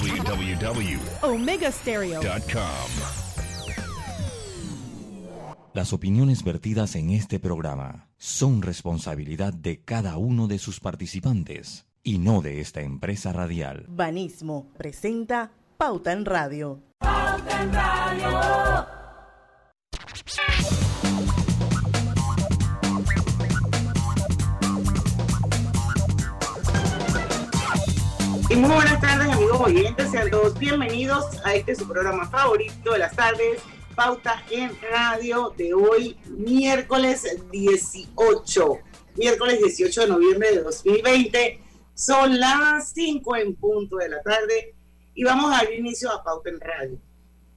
www.omegastereo.com. Las opiniones vertidas en este programa son responsabilidad de cada uno de sus participantes y no de esta empresa radial. Banismo presenta Pauta en Radio. Pauta en Radio. Y muy buenas tardes, amigos oyentes. Sean todos bienvenidos a este su programa favorito de las tardes, Pauta en Radio, de hoy, miércoles 18. Miércoles 18 de noviembre de 2020. Son las 5 en punto de la tarde y vamos a dar inicio a Pauta en Radio.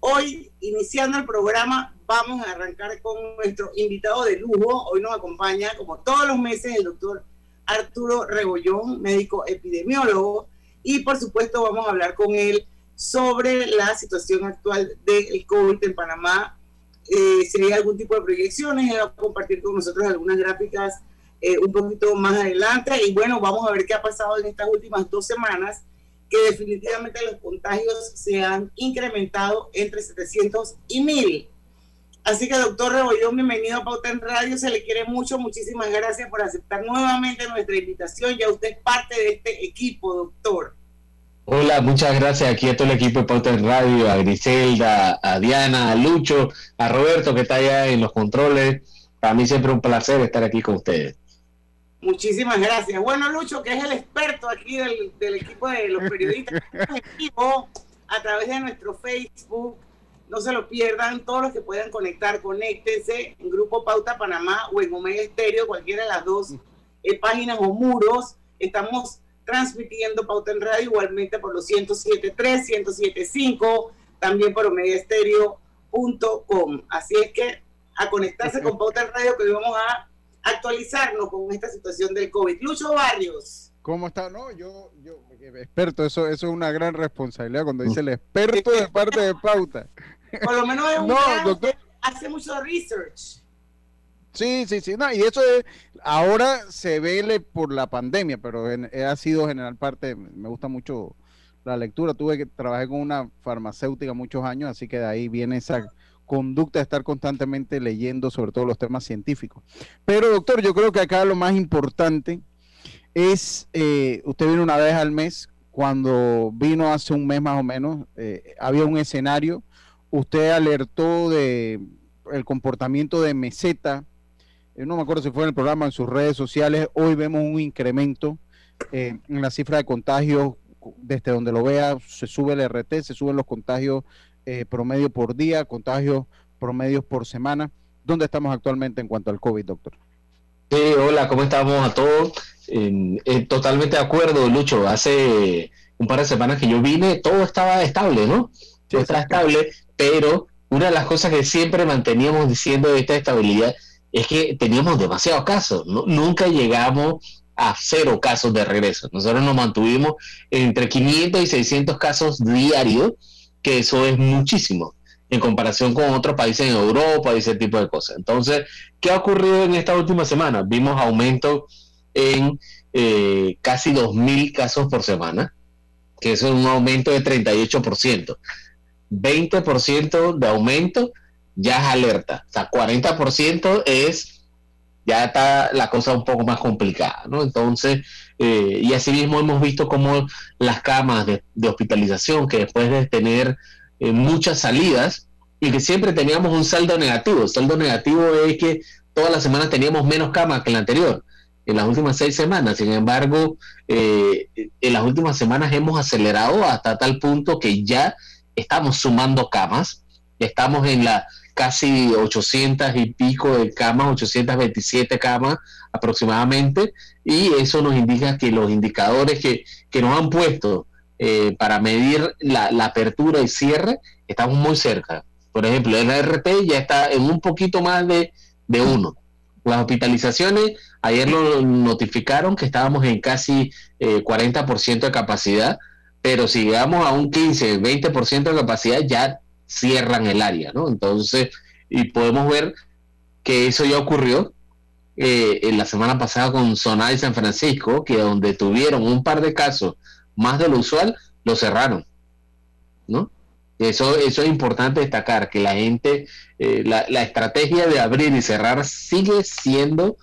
Hoy, iniciando el programa, vamos a arrancar con nuestro invitado de lujo. Hoy nos acompaña, como todos los meses, el doctor Arturo Rebollón, médico epidemiólogo y por supuesto vamos a hablar con él sobre la situación actual del COVID en Panamá, eh, si hay algún tipo de proyecciones, él va a compartir con nosotros algunas gráficas eh, un poquito más adelante y bueno, vamos a ver qué ha pasado en estas últimas dos semanas, que definitivamente los contagios se han incrementado entre 700 y 1000. Así que, doctor Rebollón, bienvenido a Pauta en Radio. Se le quiere mucho. Muchísimas gracias por aceptar nuevamente nuestra invitación. Ya usted es parte de este equipo, doctor. Hola, muchas gracias aquí a todo el equipo de Pauta en Radio, a Griselda, a Diana, a Lucho, a Roberto que está allá en los controles. Para mí siempre un placer estar aquí con ustedes. Muchísimas gracias. Bueno, Lucho, que es el experto aquí del, del equipo de los periodistas, a través de nuestro Facebook, no se lo pierdan, todos los que puedan conectar, conéctense en Grupo Pauta Panamá o en Omega Estéreo, cualquiera de las dos eh, páginas o muros. Estamos transmitiendo Pauta en Radio igualmente por los 107.3, 107.5, también por omegaestereo.com. Así es que a conectarse con Pauta en Radio que hoy vamos a actualizarnos con esta situación del COVID. Lucho Barrios. ¿Cómo está? No, yo, yo, experto, eso, eso es una gran responsabilidad cuando dice el experto de parte de pauta. Por lo menos es un no, hace mucho research. Sí, sí, sí, no, y eso es, ahora se vele por la pandemia, pero ha sido general parte, me gusta mucho la lectura, tuve que trabajar con una farmacéutica muchos años, así que de ahí viene esa conducta de estar constantemente leyendo sobre todo los temas científicos. Pero doctor, yo creo que acá lo más importante es, eh, usted viene una vez al mes, cuando vino hace un mes más o menos, eh, había un escenario usted alertó de el comportamiento de meseta. Eh, no me acuerdo si fue en el programa, en sus redes sociales. Hoy vemos un incremento eh, en la cifra de contagios. Desde donde lo vea, se sube el RT, se suben los contagios eh, promedio por día, contagios promedios por semana. ¿Dónde estamos actualmente en cuanto al COVID, doctor? Sí, hola, ¿cómo estamos a todos? totalmente de acuerdo, Lucho. Hace un par de semanas que yo vine, todo estaba estable, ¿no? Todo estaba estable pero una de las cosas que siempre manteníamos diciendo de esta estabilidad es que teníamos demasiados casos, nunca llegamos a cero casos de regreso. Nosotros nos mantuvimos entre 500 y 600 casos diarios, que eso es muchísimo en comparación con otros países en Europa y ese tipo de cosas. Entonces, ¿qué ha ocurrido en esta última semana? Vimos aumento en eh, casi 2.000 casos por semana, que eso es un aumento de 38%. 20% de aumento ya es alerta. O sea, 40% es, ya está la cosa un poco más complicada, ¿no? Entonces, eh, y asimismo hemos visto como las camas de, hospitalización, que después de tener eh, muchas salidas, y que siempre teníamos un saldo negativo. El saldo negativo es que todas las semanas teníamos menos camas que la anterior, en las últimas seis semanas. Sin embargo, eh, en las últimas semanas hemos acelerado hasta tal punto que ya estamos sumando camas, estamos en la casi 800 y pico de camas, 827 camas aproximadamente, y eso nos indica que los indicadores que, nos han puesto eh, para medir la, apertura y cierre, estamos muy cerca. Por ejemplo, el RT ya está en un poquito más de, de uno. Las hospitalizaciones, ayer lo notificaron que estábamos en casi 40% eh, de capacidad, pero si llegamos a un 15, 20% de capacidad, ya cierran el área, ¿no? Entonces, y podemos ver que eso ya ocurrió eh, en la semana pasada con Sonal y San Francisco, que donde tuvieron un par de casos más de lo usual, lo cerraron. ¿no? Eso, eso es importante destacar, que la gente, eh, la, la, estrategia de abrir y cerrar sigue siendo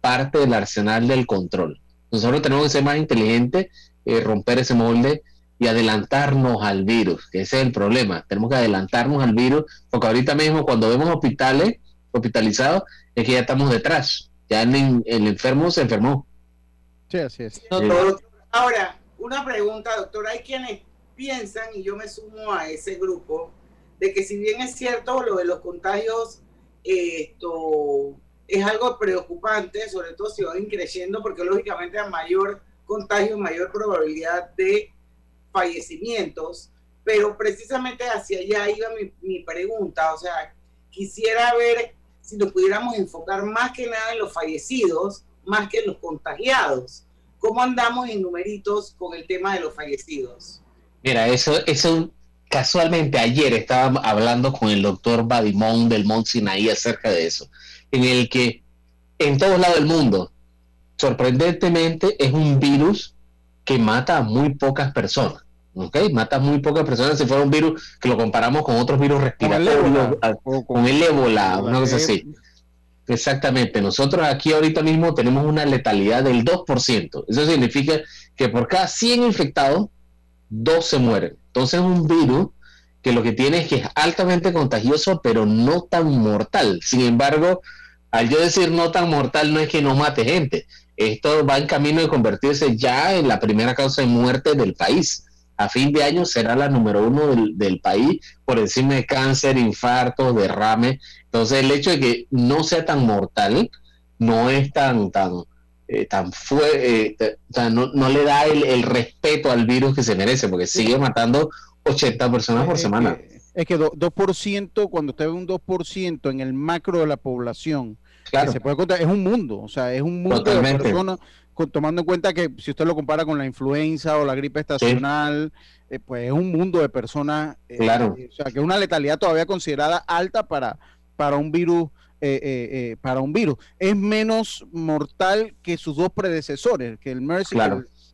parte del arsenal del control. Nosotros tenemos que ser más inteligentes, eh, romper ese molde y adelantarnos al virus, que ese es el problema. Tenemos que adelantarnos al virus, porque ahorita mismo cuando vemos hospitales hospitalizados, es que ya estamos detrás. Ya el, el enfermo se enfermó. Sí, así es. Ahora, una pregunta, doctor. Hay quienes piensan, y yo me sumo a ese grupo, de que si bien es cierto lo de los contagios, esto es algo preocupante, sobre todo si van creciendo, porque lógicamente a mayor contagio, mayor probabilidad de fallecimientos, pero precisamente hacia allá iba mi, mi pregunta, o sea, quisiera ver si nos pudiéramos enfocar más que nada en los fallecidos, más que en los contagiados. ¿Cómo andamos en numeritos con el tema de los fallecidos? Mira, eso, eso casualmente ayer estaba hablando con el doctor Badimón del Mont Sinaí acerca de eso, en el que en todos lados del mundo, sorprendentemente, es un virus que mata a muy pocas personas. ¿ok? Mata a muy pocas personas si fuera un virus que lo comparamos con otros virus respiratorios, con el ébola, una cosa así. Exactamente. Nosotros aquí ahorita mismo tenemos una letalidad del 2%. Eso significa que por cada 100 infectados, dos se mueren. Entonces es un virus que lo que tiene es que es altamente contagioso, pero no tan mortal. Sin embargo, al yo decir no tan mortal, no es que no mate gente. Esto va en camino de convertirse ya en la primera causa de muerte del país. A fin de año será la número uno del, país por encima de cáncer, infarto, derrame. Entonces el hecho de que no sea tan mortal no es tan, tan, eh, tan fue, eh, no, le da el, respeto al virus que se merece, porque sigue matando 80 personas por semana. es que 2%, cuando usted ve un 2% en el macro de la población, se puede contar, es un mundo, o sea, es un mundo de personas, tomando en cuenta que si usted lo compara con la influenza o la gripe estacional, eh, pues es un mundo de personas, claro. o sea, que es una letalidad todavía considerada alta para, para un virus eh, eh, eh, para un virus. Es menos mortal que sus dos predecesores, que el MERS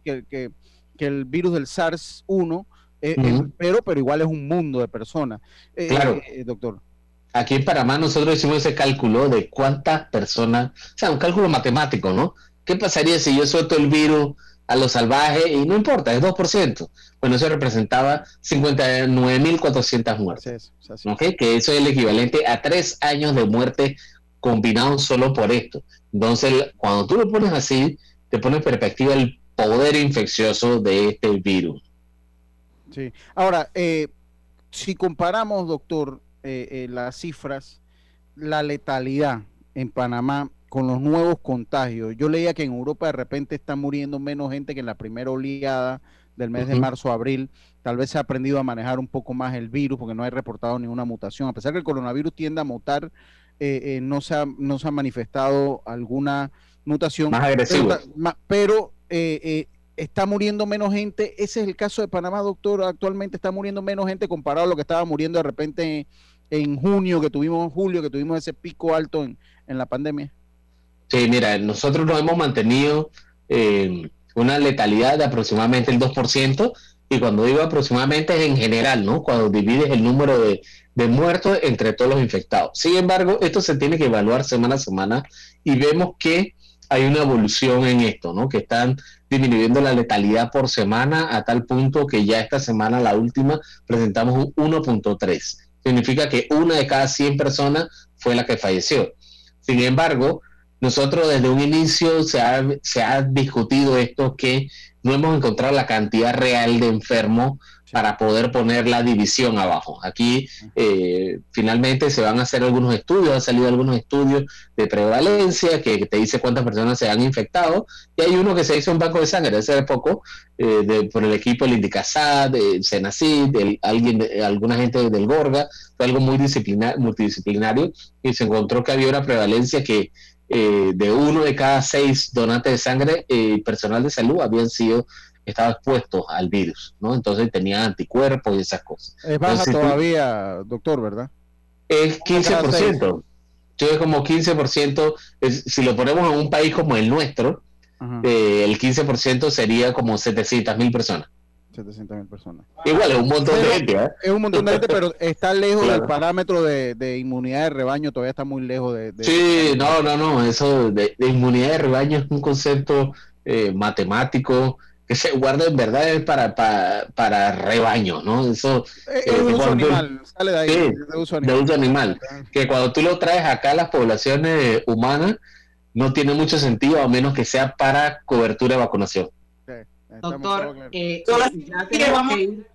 que, que, que, el virus del SARS-1, pero, pero igual es un mundo de personas. claro. doctor. Aquí en Panamá nosotros hicimos ese cálculo de cuántas personas, o sea, un cálculo matemático, ¿no? ¿Qué pasaría si yo suelto el virus a los salvajes y no importa, es 2%? Bueno, eso representaba 59.400 muertes. Que eso es el equivalente a tres años de muerte combinados solo por esto. Entonces, cuando tú lo pones así, te pone en perspectiva el poder infeccioso de este virus. Sí. Ahora, eh, si comparamos, doctor, eh, eh, las cifras, la letalidad en Panamá con los nuevos contagios. Yo leía que en Europa de repente está muriendo menos gente que en la primera oleada del mes de marzo a abril. Tal vez se ha aprendido a manejar un poco más el virus porque no hay reportado ninguna mutación. A pesar que el coronavirus tiende a mutar, eh, eh, no, se ha, no se ha manifestado alguna mutación. Más agresiva. Pero, eh, está muriendo menos gente. Ese es el caso de Panamá, doctor. Actualmente está muriendo menos gente comparado a lo que estaba muriendo de repente en, junio, que tuvimos, en julio, que tuvimos ese pico alto en, en la pandemia. Sí, mira, nosotros nos hemos mantenido eh, una letalidad de aproximadamente el 2%, y cuando digo aproximadamente es en general, ¿no? Cuando divides el número de, muertos entre todos los infectados. Sin embargo, esto se tiene que evaluar semana a semana y vemos que hay una evolución en esto, ¿no? Que están disminuyendo la letalidad por semana a tal punto que ya esta semana, la última, presentamos un 1.3. Significa que una de cada 100 personas fue la que falleció. Sin embargo, nosotros desde un inicio se ha, se ha discutido esto que no hemos encontrado la cantidad real de enfermos para poder poner la división abajo. Aquí eh, finalmente se van a hacer algunos estudios, han salido algunos estudios de prevalencia que te dice cuántas personas se han infectado y hay uno que se hizo en banco de sangre hace poco eh, por el equipo del Indicasad, de Senacid, de alguien, de, alguna gente del Gorga, fue algo muy multidisciplinario y se encontró que había una prevalencia que eh, de uno de cada seis donantes de sangre y eh, personal de salud habían sido estaba expuestos al virus, ¿no? Entonces tenían anticuerpos y esas cosas. Es baja todavía, doctor, ¿verdad? Es 15%. Yo es como 15%, si lo ponemos en un país como el nuestro, eh, el 15% sería como 700 mil personas. 700 mil personas. Igual es un montón de gente, ¿eh? Es un montón de gente, pero está lejos del parámetro de, de, inmunidad de rebaño, todavía está muy lejos de... Sí, no, no, no, eso de, inmunidad de rebaño es un concepto eh, matemático que se guarda en verdad es para, para, para rebaño, ¿no? Eso es, eh, uso animal, sale de ahí, de, uso animal. de uso animal. Que cuando tú lo traes acá a las poblaciones humanas, no tiene mucho sentido a menos que sea para cobertura de vacunación. Doctor, eh, ya tenemos que ir,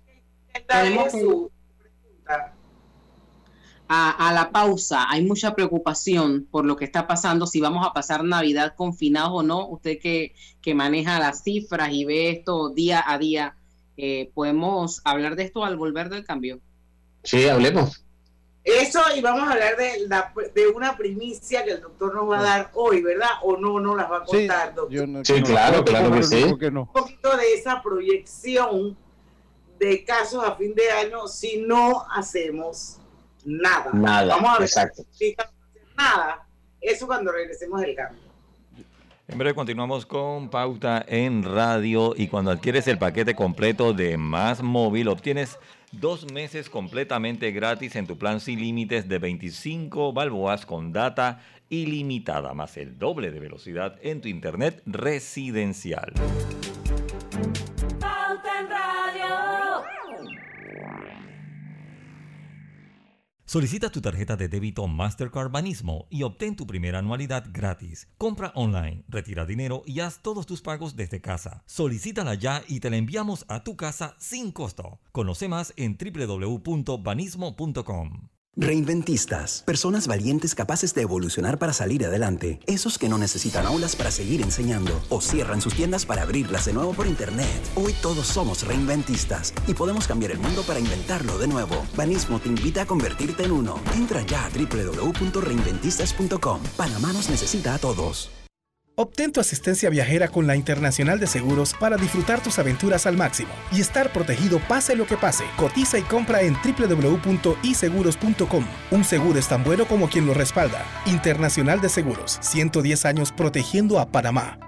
a, a, la pausa. Hay mucha preocupación por lo que está pasando, si vamos a pasar Navidad confinados o no. Usted que, que maneja las cifras y ve esto día a día, eh, ¿podemos hablar de esto al volver del cambio? Sí, hablemos. Eso y vamos a hablar de, de una primicia que el doctor nos va a dar hoy, ¿verdad? O no nos las va a contar, doctor. sí, claro, claro que sí. Un poquito de esa proyección de casos a fin de año si no hacemos nada. Nada, vamos a ver exacto. nada. Eso cuando regresemos del cambio. En breve continuamos con Pauta en Radio y cuando adquieres el paquete completo de Más Móvil obtienes dos meses completamente gratis en tu plan sin límites de 25 balboas con data ilimitada, más el doble de velocidad en tu internet residencial. Solicita tu tarjeta de débito Mastercard Banismo y obtén tu primera anualidad gratis. Compra online, retira dinero y haz todos tus pagos desde casa. Solicítala ya y te la enviamos a tu casa sin costo. Conoce más en www.banismo.com. Reinventistas, personas valientes capaces de evolucionar para salir adelante, esos que no necesitan aulas para seguir enseñando o cierran sus tiendas para abrirlas de nuevo por internet. Hoy todos somos reinventistas y podemos cambiar el mundo para inventarlo de nuevo. Banismo te invita a convertirte en uno. Entra ya a www.reinventistas.com. Panamá nos necesita a todos. Obtén tu asistencia viajera con la Internacional de Seguros para disfrutar tus aventuras al máximo y estar protegido pase lo que pase. Cotiza y compra en www.iseguros.com. Un seguro es tan bueno como quien lo respalda. Internacional de Seguros, 110 años protegiendo a Panamá.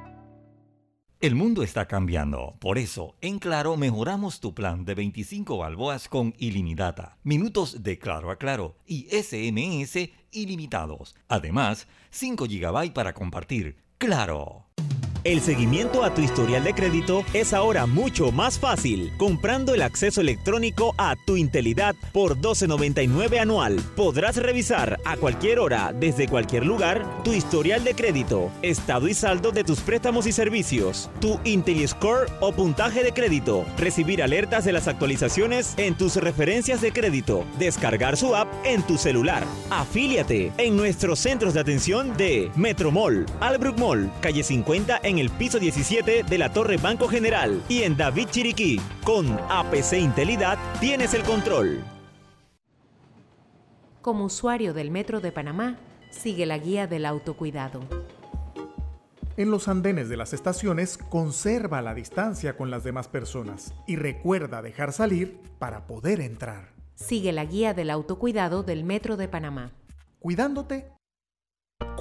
El mundo está cambiando, por eso en Claro mejoramos tu plan de 25 balboas con ilimitada, minutos de Claro a Claro y SMS ilimitados. Además, 5 GB para compartir Claro. El seguimiento a tu historial de crédito es ahora mucho más fácil. Comprando el acceso electrónico a tu Intelidad por 12.99 anual, podrás revisar a cualquier hora, desde cualquier lugar, tu historial de crédito, estado y saldo de tus préstamos y servicios, tu IntelliScore o puntaje de crédito, recibir alertas de las actualizaciones en tus referencias de crédito, descargar su app en tu celular. Afíliate en nuestros centros de atención de Metromall, Albrook Mall, calle 50 en en el piso 17 de la Torre Banco General y en David Chiriquí. Con APC Intelidad tienes el control. Como usuario del Metro de Panamá, sigue la guía del autocuidado. En los andenes de las estaciones, conserva la distancia con las demás personas y recuerda dejar salir para poder entrar. Sigue la guía del autocuidado del Metro de Panamá. Cuidándote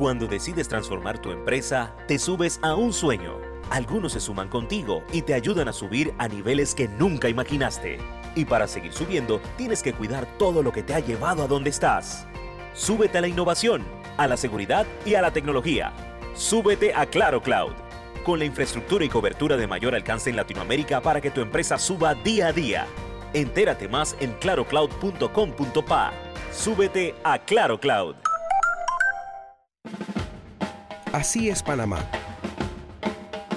cuando decides transformar tu empresa, te subes a un sueño. Algunos se suman contigo y te ayudan a subir a niveles que nunca imaginaste. Y para seguir subiendo, tienes que cuidar todo lo que te ha llevado a donde estás. Súbete a la innovación, a la seguridad y a la tecnología. Súbete a Claro Cloud. Con la infraestructura y cobertura de mayor alcance en Latinoamérica para que tu empresa suba día a día. Entérate más en clarocloud.com.pa. Súbete a Claro Cloud. Así es Panamá.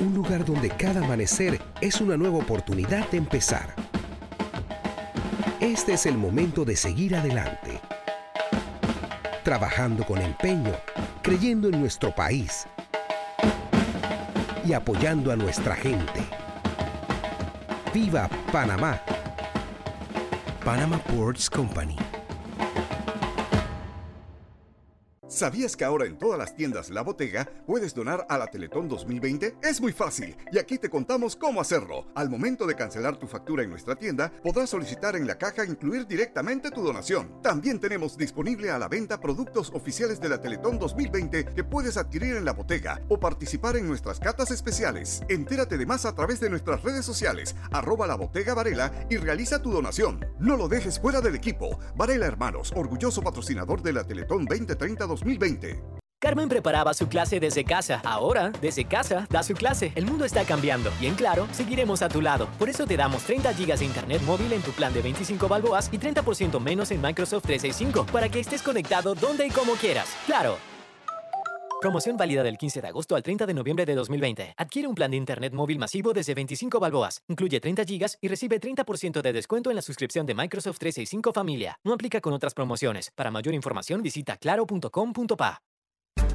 Un lugar donde cada amanecer es una nueva oportunidad de empezar. Este es el momento de seguir adelante. Trabajando con empeño, creyendo en nuestro país y apoyando a nuestra gente. ¡Viva Panamá! Panama Ports Company. ¿Sabías que ahora en todas las tiendas La Botega puedes donar a la Teletón 2020? Es muy fácil y aquí te contamos cómo hacerlo. Al momento de cancelar tu factura en nuestra tienda, podrás solicitar en la caja incluir directamente tu donación. También tenemos disponible a la venta productos oficiales de la Teletón 2020 que puedes adquirir en La Botega o participar en nuestras catas especiales. Entérate de más a través de nuestras redes sociales, arroba la Botega Varela y realiza tu donación. No lo dejes fuera del equipo. Varela Hermanos, orgulloso patrocinador de la Teletón 2030-2020. Carmen preparaba su clase desde casa. Ahora, desde casa, da su clase. El mundo está cambiando y en Claro, seguiremos a tu lado. Por eso te damos 30 GB de internet móvil en tu plan de 25 balboas y 30% menos en Microsoft 365 para que estés conectado donde y como quieras. Claro. Promoción válida del 15 de agosto al 30 de noviembre de 2020. Adquiere un plan de internet móvil masivo desde 25 balboas. Incluye 30 GB y recibe 30% de descuento en la suscripción de Microsoft 365 Familia. No aplica con otras promociones. Para mayor información visita claro.com.pa.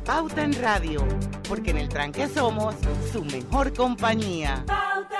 Pauta en Radio, porque en el tranque somos su mejor compañía. Pauta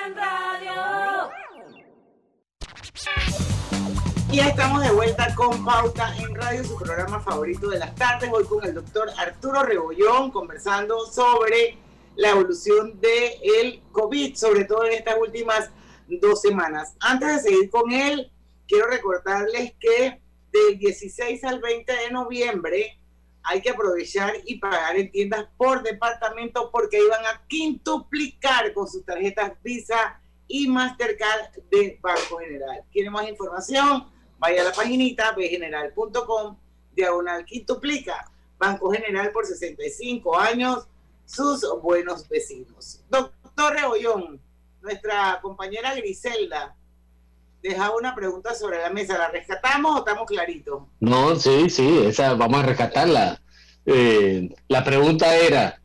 Y ya estamos de vuelta con Pauta en Radio, su programa favorito de las tardes. Hoy con el doctor Arturo Rebollón conversando sobre la evolución del el COVID, sobre todo en estas últimas dos semanas. Antes de seguir con él, quiero recordarles que del 16 al 20 de noviembre hay que aprovechar y pagar en tiendas por departamento porque van a quintuplicar con sus tarjetas Visa y Mastercard de Banco General. ¿Quiere más información? Vaya a la paginita bgeneral.com, diagonal quintuplica. Banco General por 65 años, sus buenos vecinos. Doctor Rebollón, nuestra compañera Griselda dejaba una pregunta sobre la mesa. ¿La rescatamos o estamos claritos? No, sí, sí, esa vamos a rescatarla. Eh, la pregunta era,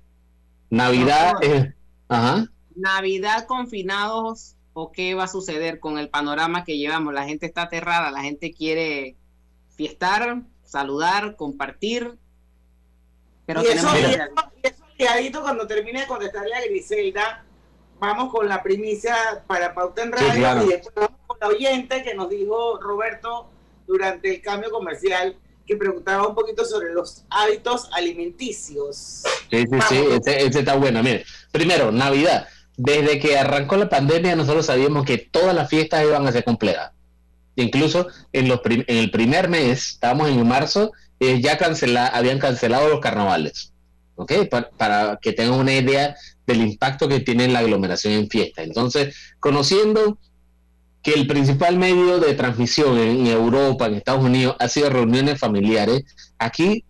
Navidad, eh, ajá. Navidad confinados o qué va a suceder con el panorama que llevamos. La gente está aterrada, la gente quiere fiestar, saludar, compartir. Pero y tenemos eso, que- y eso, y eso liadito, cuando termine de contestarle a Griselda, vamos con la primicia para Pauta en Sí, Radio claro. y después vamos con la oyente que nos dijo Roberto durante el cambio comercial que preguntaba un poquito sobre los hábitos alimenticios. Sí, sí, sí, ese, ese está bueno. Mire, primero, Navidad. Desde que arrancó la pandemia, nosotros sabíamos que todas las fiestas iban a ser complejas. Incluso en, los en el primer mes, estábamos en marzo, eh, ya cancela, habían cancelado los carnavales. ¿Ok? Pa- para que tengan una idea del impacto que tiene la aglomeración en fiesta. Entonces, conociendo que el principal medio de transmisión en Europa, en Estados Unidos, ha sido reuniones familiares, aquí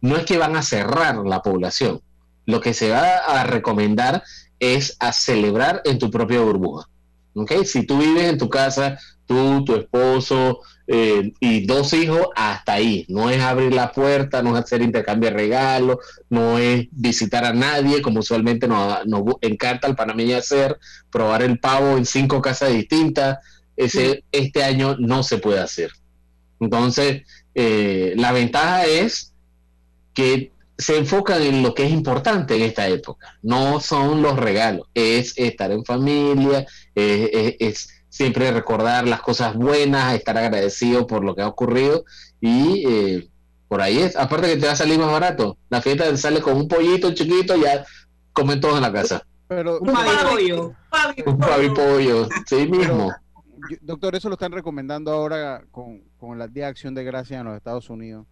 no es que van a cerrar la población. Lo que se va a recomendar es a celebrar en tu propia burbuja. ¿ok? Si tú vives en tu casa, tú, tu esposo eh, y dos hijos, hasta ahí. No es abrir la puerta, no es hacer intercambio de regalos, no es visitar a nadie, como usualmente nos, nos encanta al panameño hacer, probar el pavo en cinco casas distintas. Ese, Este año no se puede hacer. Entonces, eh, la ventaja es que se enfocan en lo que es importante en esta época. No son los regalos, es estar en familia, es, es- es siempre recordar las cosas buenas, estar agradecido por lo que ha ocurrido y eh, por ahí es. Aparte que te va a salir más barato. La fiesta sale con un pollito chiquito, ya comen todos en la casa. Pero, Un pavipollo. Un pavipollo, sí mismo. Doctor, eso lo están recomendando ahora con, con el Día de Acción de Gracias en los Estados Unidos.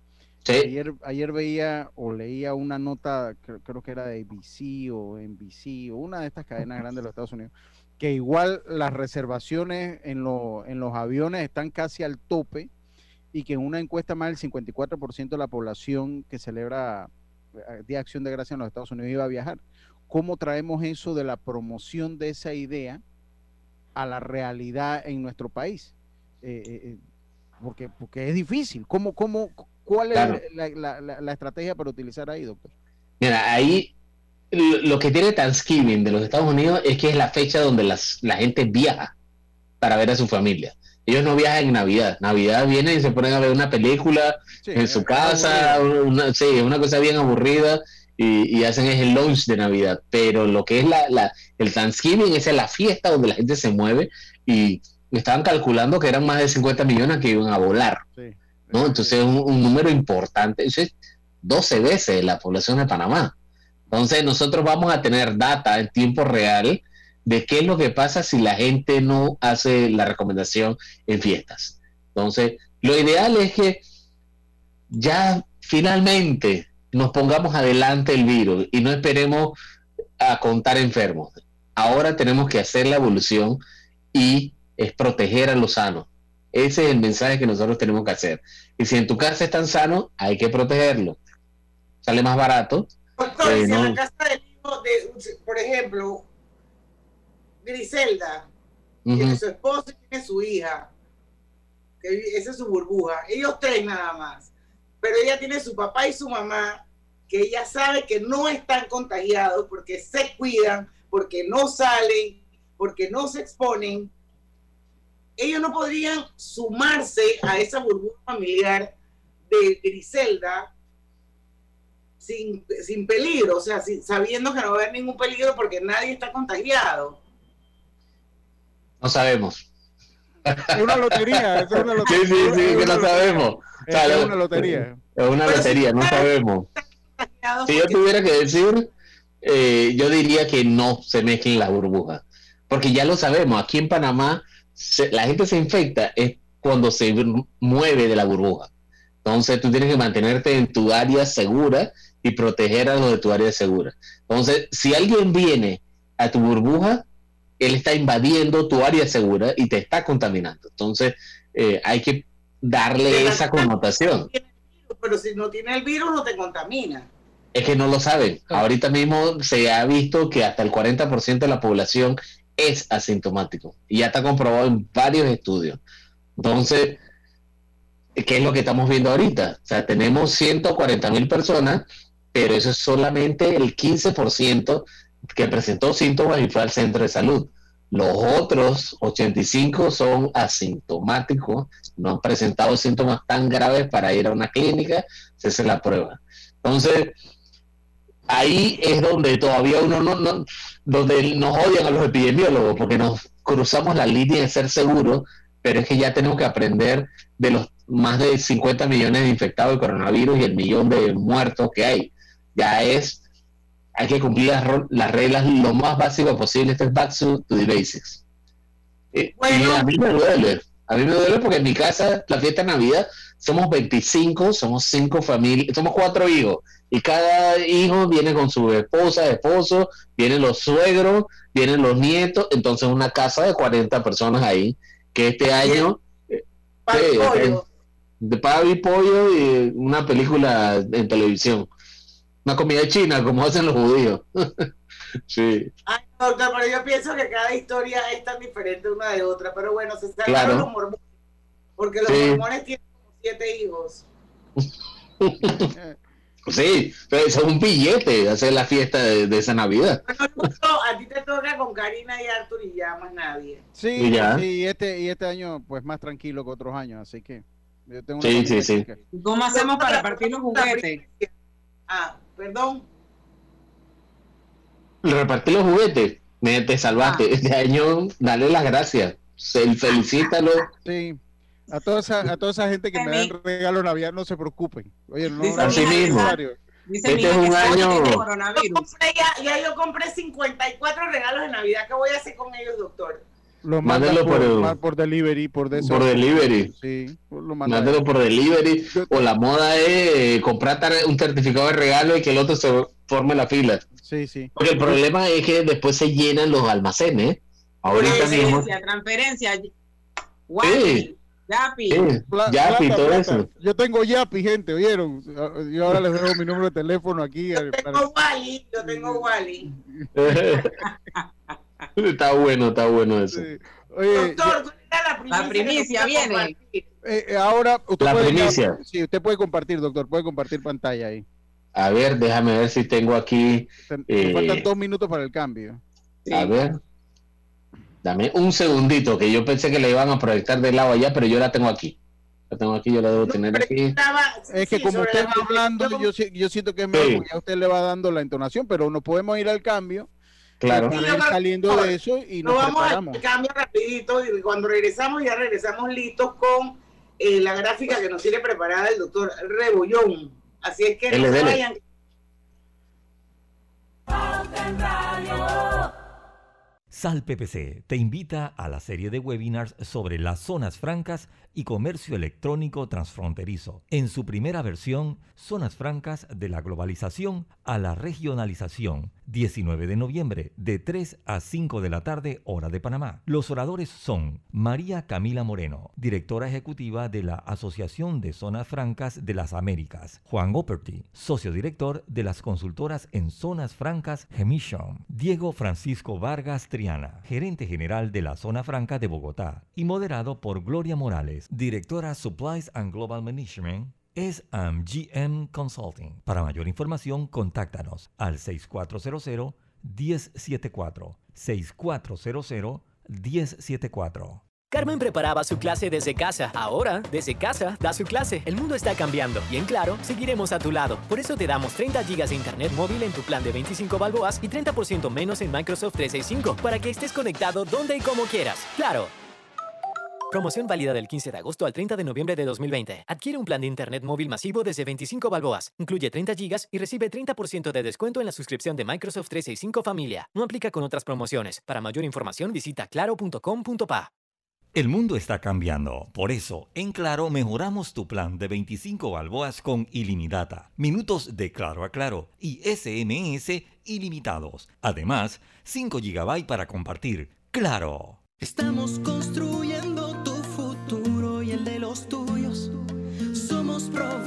Ayer, ayer veía o leía una nota, creo, creo que era de ABC o NBC o una de estas cadenas grandes de los Estados Unidos, que igual las reservaciones en, lo- en los aviones están casi al tope y que en una encuesta más del 54% de la población que celebra eh, Día Acción de Gracias en los Estados Unidos iba a viajar. ¿Cómo traemos eso de la promoción de esa idea a la realidad en nuestro país? Eh, eh, porque, porque es difícil. ¿Cómo, cómo, ¿Cuál es la, la- la- la estrategia para utilizar ahí, doctor? Mira, ahí lo que tiene Thanksgiving de los Estados Unidos es que es la fecha donde las, la gente viaja para ver a su familia. Ellos no viajan en Navidad. Navidad vienen y se ponen a ver una película en su casa, una, sí, una cosa bien aburrida y, y hacen es el lunch de Navidad. Pero lo que es la, la, el Thanksgiving, esa es la fiesta donde la gente se mueve y estaban calculando que eran más de 50 millones que iban a volar. ¿No? Entonces es un, número importante. Entonces, 12 veces la población de Panamá. Entonces nosotros vamos a tener data en tiempo real de qué es lo que pasa si la gente no hace la recomendación en fiestas. Entonces, lo ideal es que ya finalmente nos pongamos adelante el virus y no esperemos a contar enfermos. Ahora tenemos que hacer la evolución y es proteger a los sanos. Ese es el mensaje que nosotros tenemos que hacer. Y si en tu casa están sanos, hay que protegerlo. Sale más barato. Doctor, si en la casa del hijo de, por ejemplo, Griselda, tiene su esposo y tiene su hija, que esa es su burbuja, ellos tres nada más, pero ella tiene su papá y su mamá, que ella sabe que no están contagiados porque se cuidan, porque no salen, porque no se exponen, ellos no podrían sumarse a esa burbuja familiar de Griselda sin, sin peligro, o sea, sabiendo que no va a haber ningún peligro porque nadie está contagiado. No sabemos. Es una lotería, es una lotería. Sí, sí, sí, que no sabemos. Es una lotería. Es una lotería, no sabemos. Si yo tuviera que decir, eh, yo diría que no se mezclen las burbujas. Porque ya lo sabemos, aquí en Panamá la gente se infecta es cuando se mueve de la burbuja. Entonces tú tienes que mantenerte en tu área segura y proteger a los de tu área segura. Entonces, si alguien viene a tu burbuja, él está invadiendo tu área segura y te está contaminando. Entonces, eh, hay que darle esa connotación. Pero si no tiene el virus, no te contamina. Es que no lo saben. Ahorita mismo se ha visto que hasta el 40% de la población es asintomático. Y ya está comprobado en varios estudios. Entonces, ¿qué es lo que estamos viendo ahorita? O sea, tenemos 140 mil personas, pero eso es solamente el 15% que presentó síntomas y fue al centro de salud. Los otros 85 son asintomáticos, no han presentado síntomas tan graves para ir a una clínica, se hace la prueba. Entonces, ahí es donde todavía uno no, no, donde nos odian a los epidemiólogos, porque nos cruzamos la línea de ser seguros, pero es que ya tenemos que aprender de los más de 50 millones de infectados de coronavirus y el millón de muertos que hay. Ya es hay que cumplir las, reglas lo más básico posible. Esto es back to, the basics. Eh, a mí me duele. A mí me duele porque en mi casa, la fiesta de Navidad, somos 25, somos cinco familias, somos cuatro hijos. Y cada hijo viene con su esposa, esposo, vienen los suegros, vienen los nietos. Entonces, una casa de 40 personas ahí, que este año. Eh, de pavo y pollo y una película en televisión una comida china, como hacen los judíos. sí. Ay, doctor, pero yo pienso que cada historia es tan diferente una de otra. Pero bueno, se salvaron los mormones. Porque los mormones tienen como siete hijos. Sí, pero eso es un billete hacer la fiesta de, esa Navidad. a ti te toca con Karina y Arthur y ya más nadie. Sí, y, ya. y, este, y este año pues más tranquilo que otros años, así que yo tengo Sí, sí, sí. ¿Cómo hacemos para partir los juguetes? Ah, perdón. Repartir los juguetes. Me te salvaste. Ah. Este año, dale las gracias. Felicítalo. Sí. A toda esa, a toda esa gente que me dan regalo Navidad, no se preocupen. Oye, no, Así mismo. este es un año. ya, ya, yo compré 54 regalos de Navidad. ¿Qué voy a hacer con ellos, doctor? Lo mándalo por, por, delivery, por de Por delivery. Sí, lo mándalo por delivery. O la moda es comprar un certificado de regalo y que el otro se forme la fila. Sí, sí. Porque el problema es que después se llenan los almacenes. Ahorita transferencia, transferencia. Sí. Yapi. Yapi, todo eso. Yo tengo Yapi, gente, ¿oyeron? Yo ahora les dejo mi número de teléfono aquí. Yo tengo Wally, yo tengo Wally. está bueno, está bueno eso. Doctor, la primicia? viene. Eh, eh, ahora, usted la puede, primicia. Sí, usted puede compartir, doctor, puede compartir pantalla ahí. A ver, déjame ver si tengo aquí. Eh, faltan dos minutos para el cambio. A ver. Dame un segundito, que yo pensé que le iban a proyectar del lado allá, pero yo la tengo aquí. La tengo aquí, yo la debo tener aquí. Es que como usted va hablando, yo, yo siento que es mejor, usted le va dando la entonación, pero no podemos ir al cambio Claro. saliendo de eso y nos, vamos preparamos. al cambio rapidito y cuando regresamos ya regresamos listos con eh, la gráfica que nos tiene preparada el doctor Rebollón. Así es que no vayan. Pauta en Radio. Sal PPC te invita a la serie de webinars sobre las zonas francas y comercio electrónico transfronterizo. En su primera versión, Zonas Francas de la globalización a la regionalización, 19 de noviembre, de 3 a 5 de la tarde, hora de Panamá. Los oradores son María Camila Moreno, directora ejecutiva de la Asociación de Zonas Francas de las Américas, Juan Operty, socio director de las consultoras en Zonas Francas Gemishon, Diego Francisco Vargas Triana, gerente general de la Zona Franca de Bogotá, y moderado por Gloria Morales, directora Supplies and Global Management es GM Consulting. Para mayor información, contáctanos al 6400-1074. 6400-1074. Carmen preparaba su clase desde casa. Ahora, desde casa, da su clase. El mundo está cambiando y en Claro, seguiremos a tu lado. Por eso te damos 30 gigas de internet móvil en tu plan de 25 balboas y 30% menos en Microsoft 365 para que estés conectado donde y como quieras. ¡Claro! Promoción válida del 15 de agosto al 30 de noviembre de 2020. Adquiere un plan de internet móvil masivo desde 25 balboas. Incluye 30 gigas y recibe 30% de descuento en la suscripción de Microsoft 365 Familia. No aplica con otras promociones. Para mayor información visita claro.com.pa. El mundo está cambiando, por eso, en Claro mejoramos tu plan de 25 balboas con ilimitada, minutos de Claro a Claro y SMS ilimitados. Además, 5 GB para compartir. ¡Claro! Estamos construyendo tu futuro y el de los tuyos. Somos Provivienda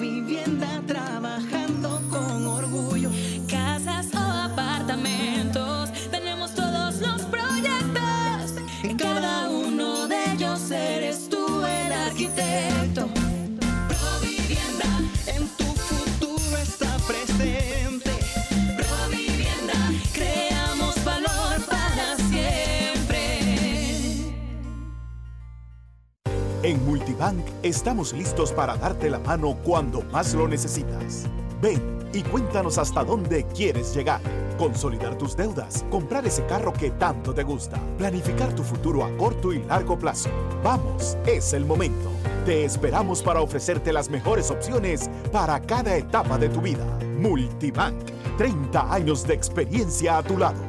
En Multibank estamos listos para darte la mano cuando más lo necesitas. Ven y cuéntanos hasta dónde quieres llegar. Consolidar tus deudas, comprar ese carro que tanto te gusta, planificar tu futuro a corto y largo plazo. Vamos, es el momento. Te esperamos para ofrecerte las mejores opciones para cada etapa de tu vida. Multibank, 30 años de experiencia a tu lado.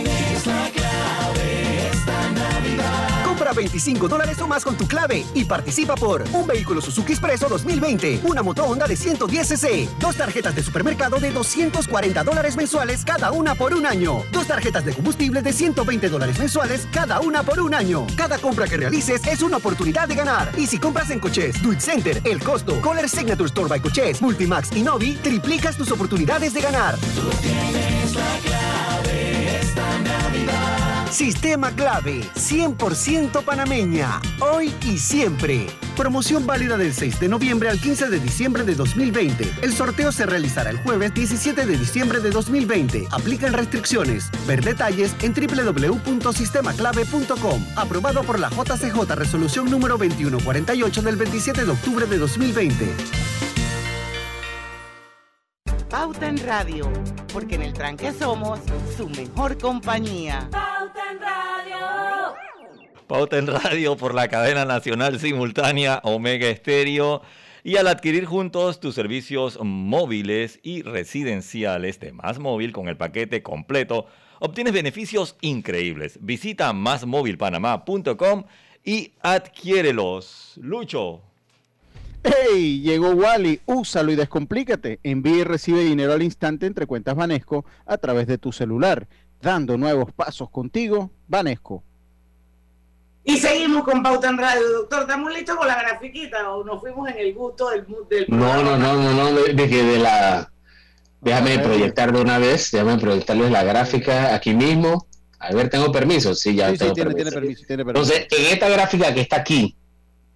Navidad. Compra 25 dólares o más con tu clave y participa por un vehículo Suzuki Expreso 2020, una moto Honda de 110 cc, dos tarjetas de supermercado de 240 dólares mensuales cada una por un año, dos tarjetas de combustible de 120 dólares mensuales cada una por un año. Cada compra que realices es una oportunidad de ganar. Y si compras en Coches, Do It Center, El Costo, Color Signature Store by Coches, Multimax y Novi, triplicas tus oportunidades de ganar. Tienes la clave esta Navidad. Sistema clave, 100% panameña, hoy y siempre. Promoción válida del 6 de noviembre al 15 de diciembre de 2020. El sorteo se realizará el jueves 17 de diciembre de 2020. Aplican restricciones. Ver detalles en www.sistemaclave.com. Aprobado por la JCJ Resolución número 2148 del 27 de octubre de 2020. Pauta en Radio, porque en el tranque somos su mejor compañía. Pauta en Radio. Pauta en Radio por la cadena nacional simultánea Omega Estéreo. Y al adquirir juntos tus servicios móviles y residenciales de Más Móvil con el paquete completo, obtienes beneficios increíbles. Visita másmóvilpanamá.com y adquiérelos. Lucho. ¡Hey! Llegó Wally, úsalo y descomplícate. Envía y recibe dinero al instante entre cuentas Banesco a través de tu celular, dando nuevos pasos contigo, Banesco. Y seguimos con Pauta en Radio. Doctor, ¿estamos listos con la grafiquita o nos fuimos en el gusto del, del No, no, no, no, no, de, de que de la... Déjame proyectar de una vez, déjame proyectarles la gráfica aquí mismo. A ver, ¿tengo permiso? Sí, ya Sí, tiene, permiso. tiene permiso, tiene permiso. Entonces, en esta gráfica que está aquí,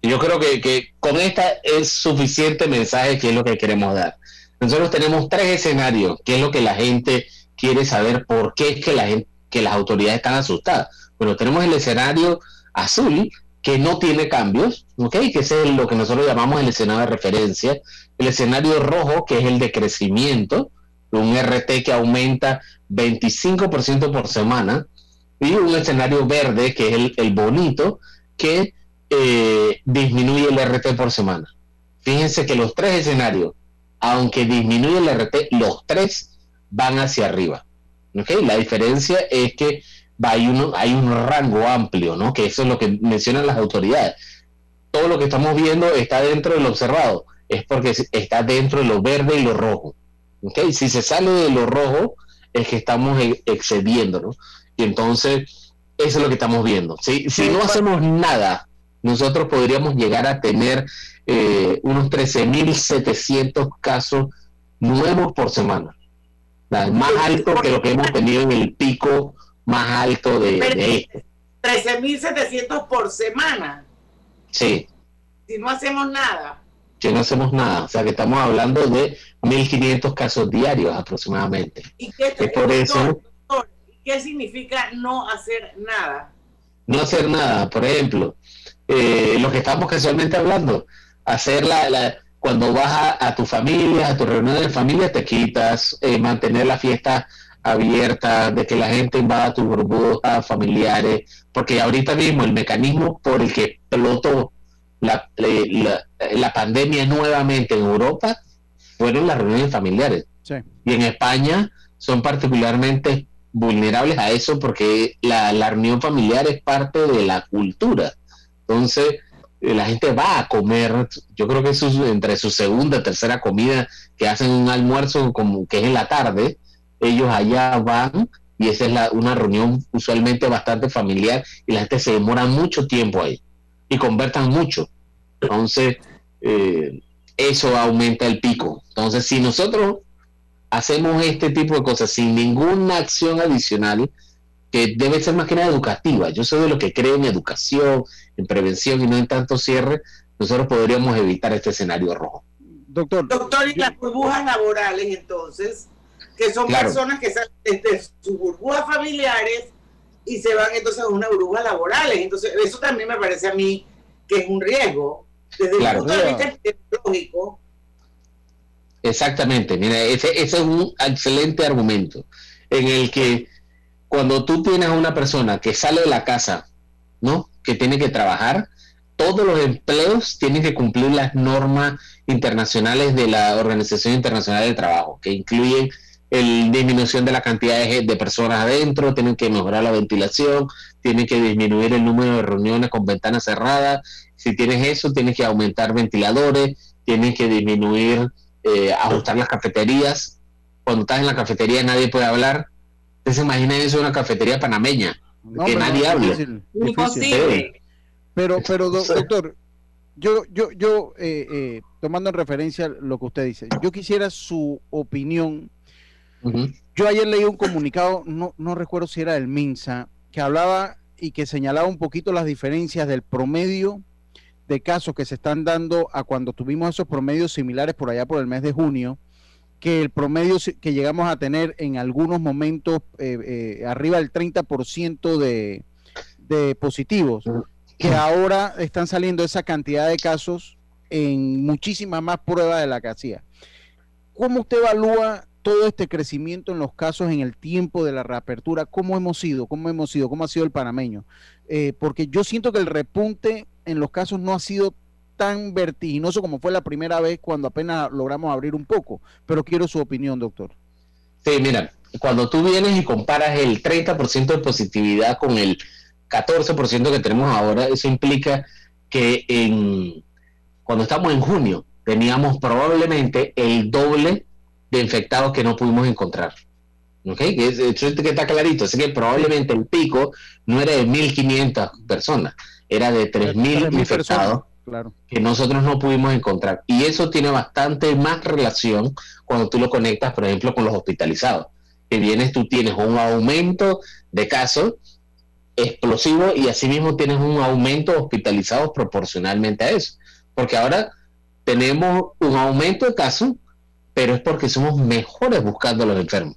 yo creo que, que con esta es suficiente mensaje que es lo que queremos dar. Nosotros tenemos tres escenarios, que es lo que la gente quiere saber por qué es que la gente, que las autoridades están asustadas. Bueno, tenemos el escenario azul, que no tiene cambios, ¿ok? Que es lo que nosotros llamamos el escenario de referencia. El escenario rojo, que es el de crecimiento, un RT que aumenta 25% por semana, y un escenario verde, que es el bonito, que eh, disminuye el RT por semana. Fíjense que los tres escenarios, aunque disminuye el RT, los tres van hacia arriba. ¿ok? La diferencia es que hay, uno, hay un rango amplio, ¿no? que eso es lo que mencionan las autoridades. Todo lo que estamos viendo está dentro del observado, es porque está dentro de lo verde y lo rojo. ¿ok? Si se sale de lo rojo, es que estamos e- excediendo, ¿no? Y entonces, eso es lo que estamos viendo. Si no hacemos nada, nosotros podríamos llegar a tener eh, unos 13.700 casos nuevos por semana. Más alto que lo que hemos tenido en el pico más alto de, de este. 13.700 por semana. Sí, Si no hacemos nada. que no hacemos nada. O sea, que estamos hablando de 1.500 casos diarios aproximadamente. ¿Y qué, Es por eso- doctor, ¿qué significa no hacer nada? no hacer nada, por ejemplo, eh, lo que estamos casualmente hablando, hacer la, la- cuando vas a, a tu familia, a tu reunión de familia, te quitas, eh, mantener la fiesta abierta, de que la gente invada tus burbujas familiares, porque ahorita mismo el mecanismo por el que explotó la, la, la pandemia nuevamente en Europa fueron las reuniones familiares. Sí. Y en España son particularmente vulnerables a eso porque la, la reunión familiar es parte de la cultura. Entonces, eh, la gente va a comer, yo creo que es entre su segunda, tercera comida, que hacen un almuerzo como que es en la tarde, ellos allá van y esa es la, una reunión usualmente bastante familiar y la gente se demora mucho tiempo ahí y convertan mucho. Entonces, eh, eso aumenta el pico. Entonces, si nosotros hacemos este tipo de cosas sin ninguna acción adicional, que debe ser más que nada educativa. Yo soy de lo que creo en educación, en prevención y no en tanto cierre, nosotros podríamos evitar este escenario rojo. Doctor. Doctor, y las burbujas laborales, entonces, que son Claro. personas que salen desde sus burbujas familiares y se van entonces a una burbuja laborales. Entonces, eso también me parece a mí que es un riesgo. Desde Claro. el punto de vista epidemiológico, Exactamente, mira, ese, ese es un excelente argumento en el que cuando tú tienes a una persona que sale de la casa, ¿no? Que tiene que trabajar, todos los empleos tienen que cumplir las normas internacionales de la Organización Internacional del Trabajo, que incluyen el disminución de la cantidad de, personas adentro, tienen que mejorar la ventilación, tienen que disminuir el número de reuniones con ventanas cerradas. Si tienes eso, tienes que aumentar ventiladores, tienes que disminuir, eh, ajustar las cafeterías. Cuando estás en la cafetería nadie puede hablar. Ustedes se imaginan eso en una cafetería panameña, No, que pero nadie no, habla. difícil, difícil. Pero, pero do- doctor, yo, yo, yo eh, eh, tomando en referencia lo que usted dice, yo quisiera su opinión. Yo ayer leí un comunicado, no, no recuerdo si era del MINSA, que hablaba y que señalaba un poquito las diferencias del promedio de casos que se están dando a cuando tuvimos esos promedios similares por allá por el mes de junio, que el promedio que llegamos a tener en algunos momentos eh, eh, arriba del 30% de, de positivos, que ahora están saliendo esa cantidad de casos en muchísimas más pruebas de la que hacía. ¿Cómo usted evalúa todo este crecimiento en los casos en el tiempo de la reapertura? ¿Cómo hemos sido? ¿Cómo hemos sido? ¿Cómo ha sido el panameño? Eh, porque yo siento que el repunte en los casos no ha sido tan vertiginoso como fue la primera vez cuando apenas logramos abrir un poco. Pero quiero su opinión, doctor. Sí, mira, cuando tú vienes y comparas el 30% de positividad con el 14% que tenemos ahora, eso implica que en, cuando estamos en junio teníamos probablemente el doble de infectados que no pudimos encontrar. ¿Ok? Eso es que está clarito. Así que probablemente el pico no era de 1.500 personas, era de 3.000 3.000 infectados personas, Claro. que nosotros no pudimos encontrar. Y eso tiene bastante más relación cuando tú lo conectas, por ejemplo, con los hospitalizados. Que vienes, tú tienes un aumento de casos explosivo y asimismo tienes un aumento de hospitalizados proporcionalmente a eso. Porque ahora tenemos un aumento de casos, pero es porque somos mejores buscando a los enfermos.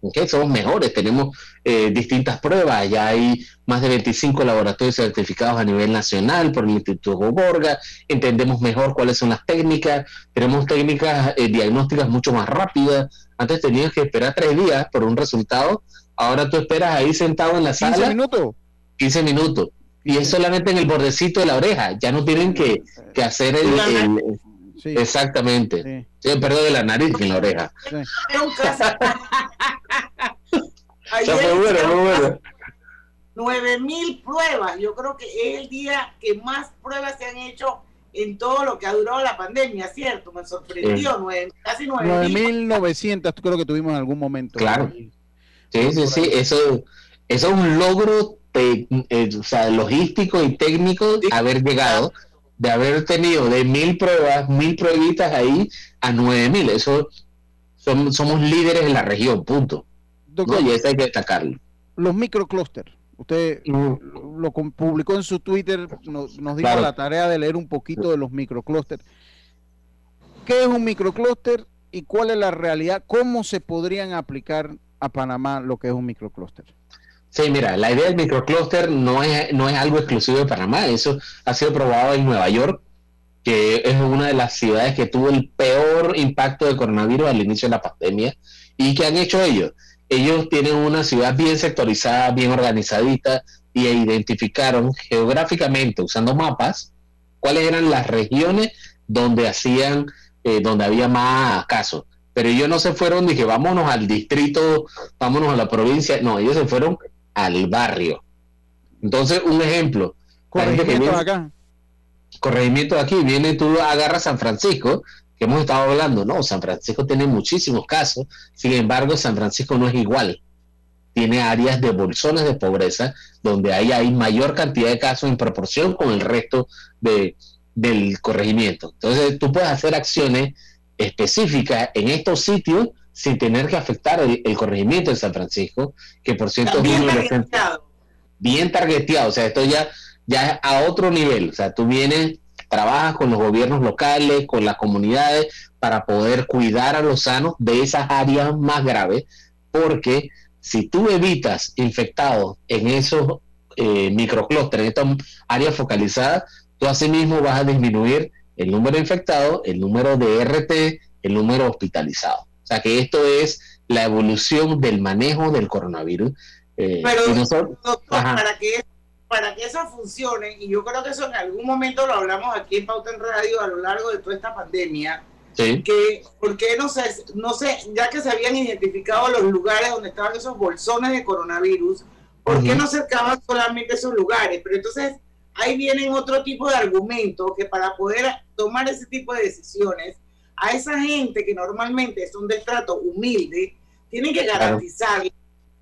¿Ok? Somos mejores, tenemos eh, distintas pruebas, ya hay más de 25 laboratorios certificados a nivel nacional por el Instituto Borga, entendemos mejor cuáles son las técnicas, tenemos técnicas eh, diagnósticas mucho más rápidas, antes tenías que esperar tres días por un resultado, ahora tú esperas ahí sentado en la 15 sala minutos. 15 minutos. Y es solamente en el bordecito de la oreja, ya no tienen que, que hacer el... el- Exactamente. Sí, perdón, de la nariz en la oreja. Ayer Está muy bueno, muy bueno. 9000 pruebas. Yo creo que es el día que más pruebas se han hecho en todo lo que ha durado la pandemia, ¿cierto? Me sorprendió, Sí. nueve- casi 9000. 9.900 creo que tuvimos en algún momento. Claro. Sí, sí, sí, eso, eso es un logro te- eh, o sea, logístico y técnico haber llegado, de haber tenido de mil pruebas, mil pruebitas ahí a nueve mil. Eso som- somos líderes en la región, punto. Doctor, No, y eso hay que destacarlo. Los microclusters. Usted lo com- publicó en su Twitter, nos, nos dio Claro. la tarea de leer un poquito de los microclusters. ¿Qué es un microcluster y cuál es la realidad? ¿Cómo se podrían aplicar a Panamá lo que es un microcluster? Sí, mira, la idea del microcluster no es, no es algo exclusivo de Panamá, eso ha sido probado en Nueva York, que es una de las ciudades que tuvo el peor impacto del coronavirus al inicio de la pandemia. ¿Y qué han hecho ellos? Ellos tienen una ciudad bien sectorizada, bien organizadita, y identificaron geográficamente, usando mapas, cuáles eran las regiones donde hacían, eh, donde había más casos. Pero ellos no se fueron, dije, vámonos al distrito, vámonos a la provincia. No, ellos se fueron al barrio. Entonces, un ejemplo. Corregimientos acá. corregimiento de aquí, viene tú agarras San Francisco, que hemos estado hablando, no, San Francisco tiene muchísimos casos, sin embargo, San Francisco no es igual. Tiene áreas de bolsones de pobreza donde ahí hay mayor cantidad de casos en proporción con el resto de, del corregimiento. Entonces, tú puedes hacer acciones específicas en estos sitios sin tener que afectar el, el corregimiento de San Francisco, que por cierto es Bien uno de los bien targeteado, o sea, esto ya, ya es a otro nivel, o sea, tú vienes, trabajas con los gobiernos locales, con las comunidades, para poder cuidar a los sanos de esas áreas más graves, porque si tú evitas infectados en esos eh, microclústeres, en estas áreas focalizadas, tú asimismo vas a disminuir el número de infectados, el número de RT, el número hospitalizado. Sea que esto es la evolución del manejo del coronavirus. eh, Pero, nosotros- doctor, para que, para que eso funcione, y yo creo que eso en algún momento lo hablamos aquí en Pauta en Radio a lo largo de toda esta pandemia, Sí. que por qué no sé, no sé, ya que se habían identificado los lugares donde estaban esos bolsones de coronavirus, ¿por qué Ujú. no cercaban solamente esos lugares? Pero entonces ahí vienen otro tipo de argumentos que para poder tomar ese tipo de decisiones, a esa gente que normalmente son de trato humilde, tienen que Claro. garantizar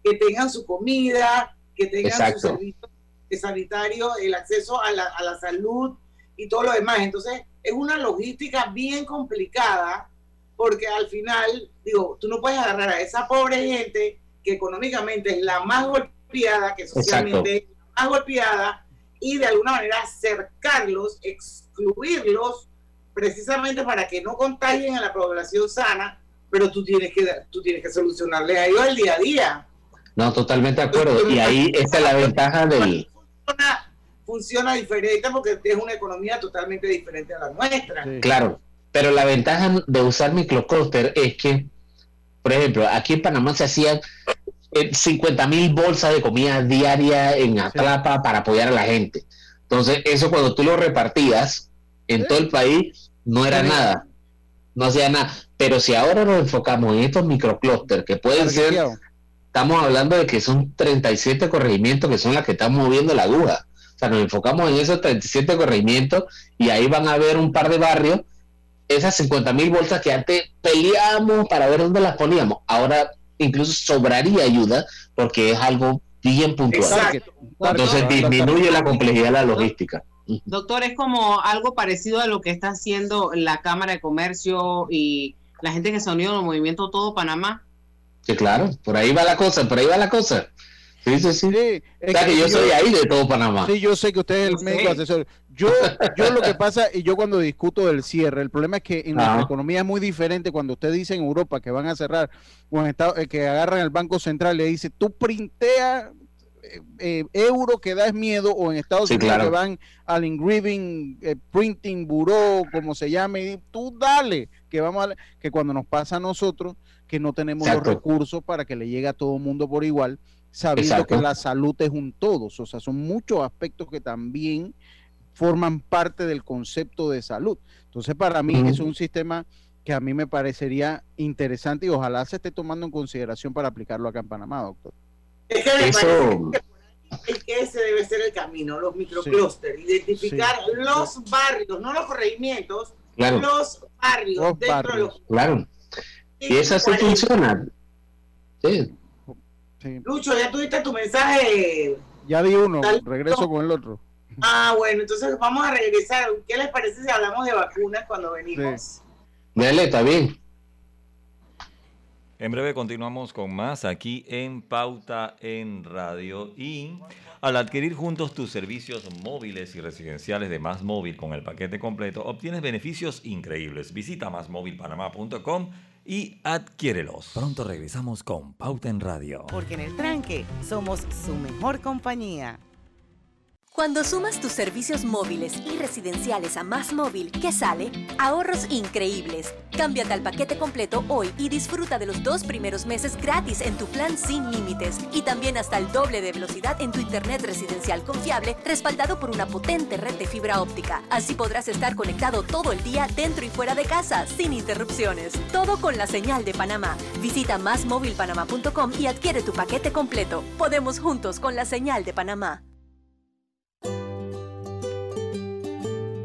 que tengan su comida, que tengan Exacto. su servicio sanitario, el acceso a la, a la salud y todo lo demás. Entonces, es una logística bien complicada porque al final, digo, tú no puedes agarrar a esa pobre gente que económicamente es la más golpeada, que socialmente es la más golpeada, y de alguna manera acercarlos, excluirlos, precisamente para que no contagien a la población sana, pero tú tienes que, tú tienes que solucionarles a ellos el día a día. No, totalmente de acuerdo. Y ahí está la ventaja del... Funciona, funciona diferente porque es una economía totalmente diferente a la nuestra. Claro, pero la ventaja de usar microcluster es que, por ejemplo, aquí en Panamá se hacían 50 mil bolsas de comida diaria en Atlapa para apoyar a la gente. Entonces, eso cuando tú lo repartías en todo el país, no era nada. No hacía nada. Pero si ahora nos enfocamos en estos microclústeres, que pueden ser, estamos hablando de que son 37 corregimientos que son las que están moviendo la aguja. O sea, nos enfocamos en esos 37 corregimientos y ahí van a haber un par de barrios, esas 50 mil bolsas que antes peleábamos para ver dónde las poníamos. Ahora incluso sobraría ayuda porque es algo bien puntual. Exacto. Entonces disminuye la complejidad de la logística. Doctor, es como algo parecido a lo que está haciendo la Cámara de Comercio y la gente que se unió el movimiento Todo Panamá. Sí, claro, por ahí va la cosa, por ahí va la cosa. Sí, sí, sí. Es O sea, que yo soy ahí de todo Panamá. Sí, yo sé que usted es el médico asesor. Yo, yo lo que pasa, y yo cuando discuto del cierre, el problema es que en nuestra economía es muy diferente cuando usted dice en Europa que van a cerrar, o en Estados, eh, que agarran el Banco Central y le dice, tú printea eh, eh, euro que das miedo, o en Estados Sí, Unidos claro. que van al engraving, eh, printing, bureau, como se llame, y tú dale, que vamos a, que cuando nos pasa a nosotros, que no tenemos Exacto. los recursos para que le llegue a todo el mundo por igual, sabiendo Exacto. que la salud es un todos, o sea, son muchos aspectos que también forman parte del concepto de salud. Entonces, para mí es un sistema que a mí me parecería interesante y ojalá se esté tomando en consideración para aplicarlo acá en Panamá, doctor. Es que Eso- es que ese debe ser el camino, los microclústeres, identificar Sí. los barrios, no los corregimientos, Claro. los barrios Los dentro barrios. de los Claro. Y esa sí 40. funciona. Sí. Sí. Lucho, ya tuviste tu mensaje. Ya di uno, regreso con el otro. Ah, bueno, entonces vamos a regresar. ¿Qué les parece si hablamos de vacunas cuando venimos? Dale, está bien. En breve continuamos con más aquí en Pauta en Radio y al adquirir juntos tus servicios móviles y residenciales de Más Móvil con el paquete completo, obtienes beneficios increíbles. Visita másmóvilpanamá.com y adquiérelos. Pronto regresamos con Pauta en Radio. Porque en el tranque somos su mejor compañía. Cuando sumas tus servicios móviles y residenciales a Más Móvil, ¿qué sale? Ahorros increíbles. Cámbiate al paquete completo hoy y disfruta de los dos primeros meses gratis en tu plan sin límites y también hasta el doble de velocidad en tu internet residencial confiable respaldado por una potente red de fibra óptica. Así podrás estar conectado todo el día dentro y fuera de casa sin interrupciones. Todo con la señal de Panamá. Visita másmóvilpanamá.com y adquiere tu paquete completo. Podemos juntos con la señal de Panamá.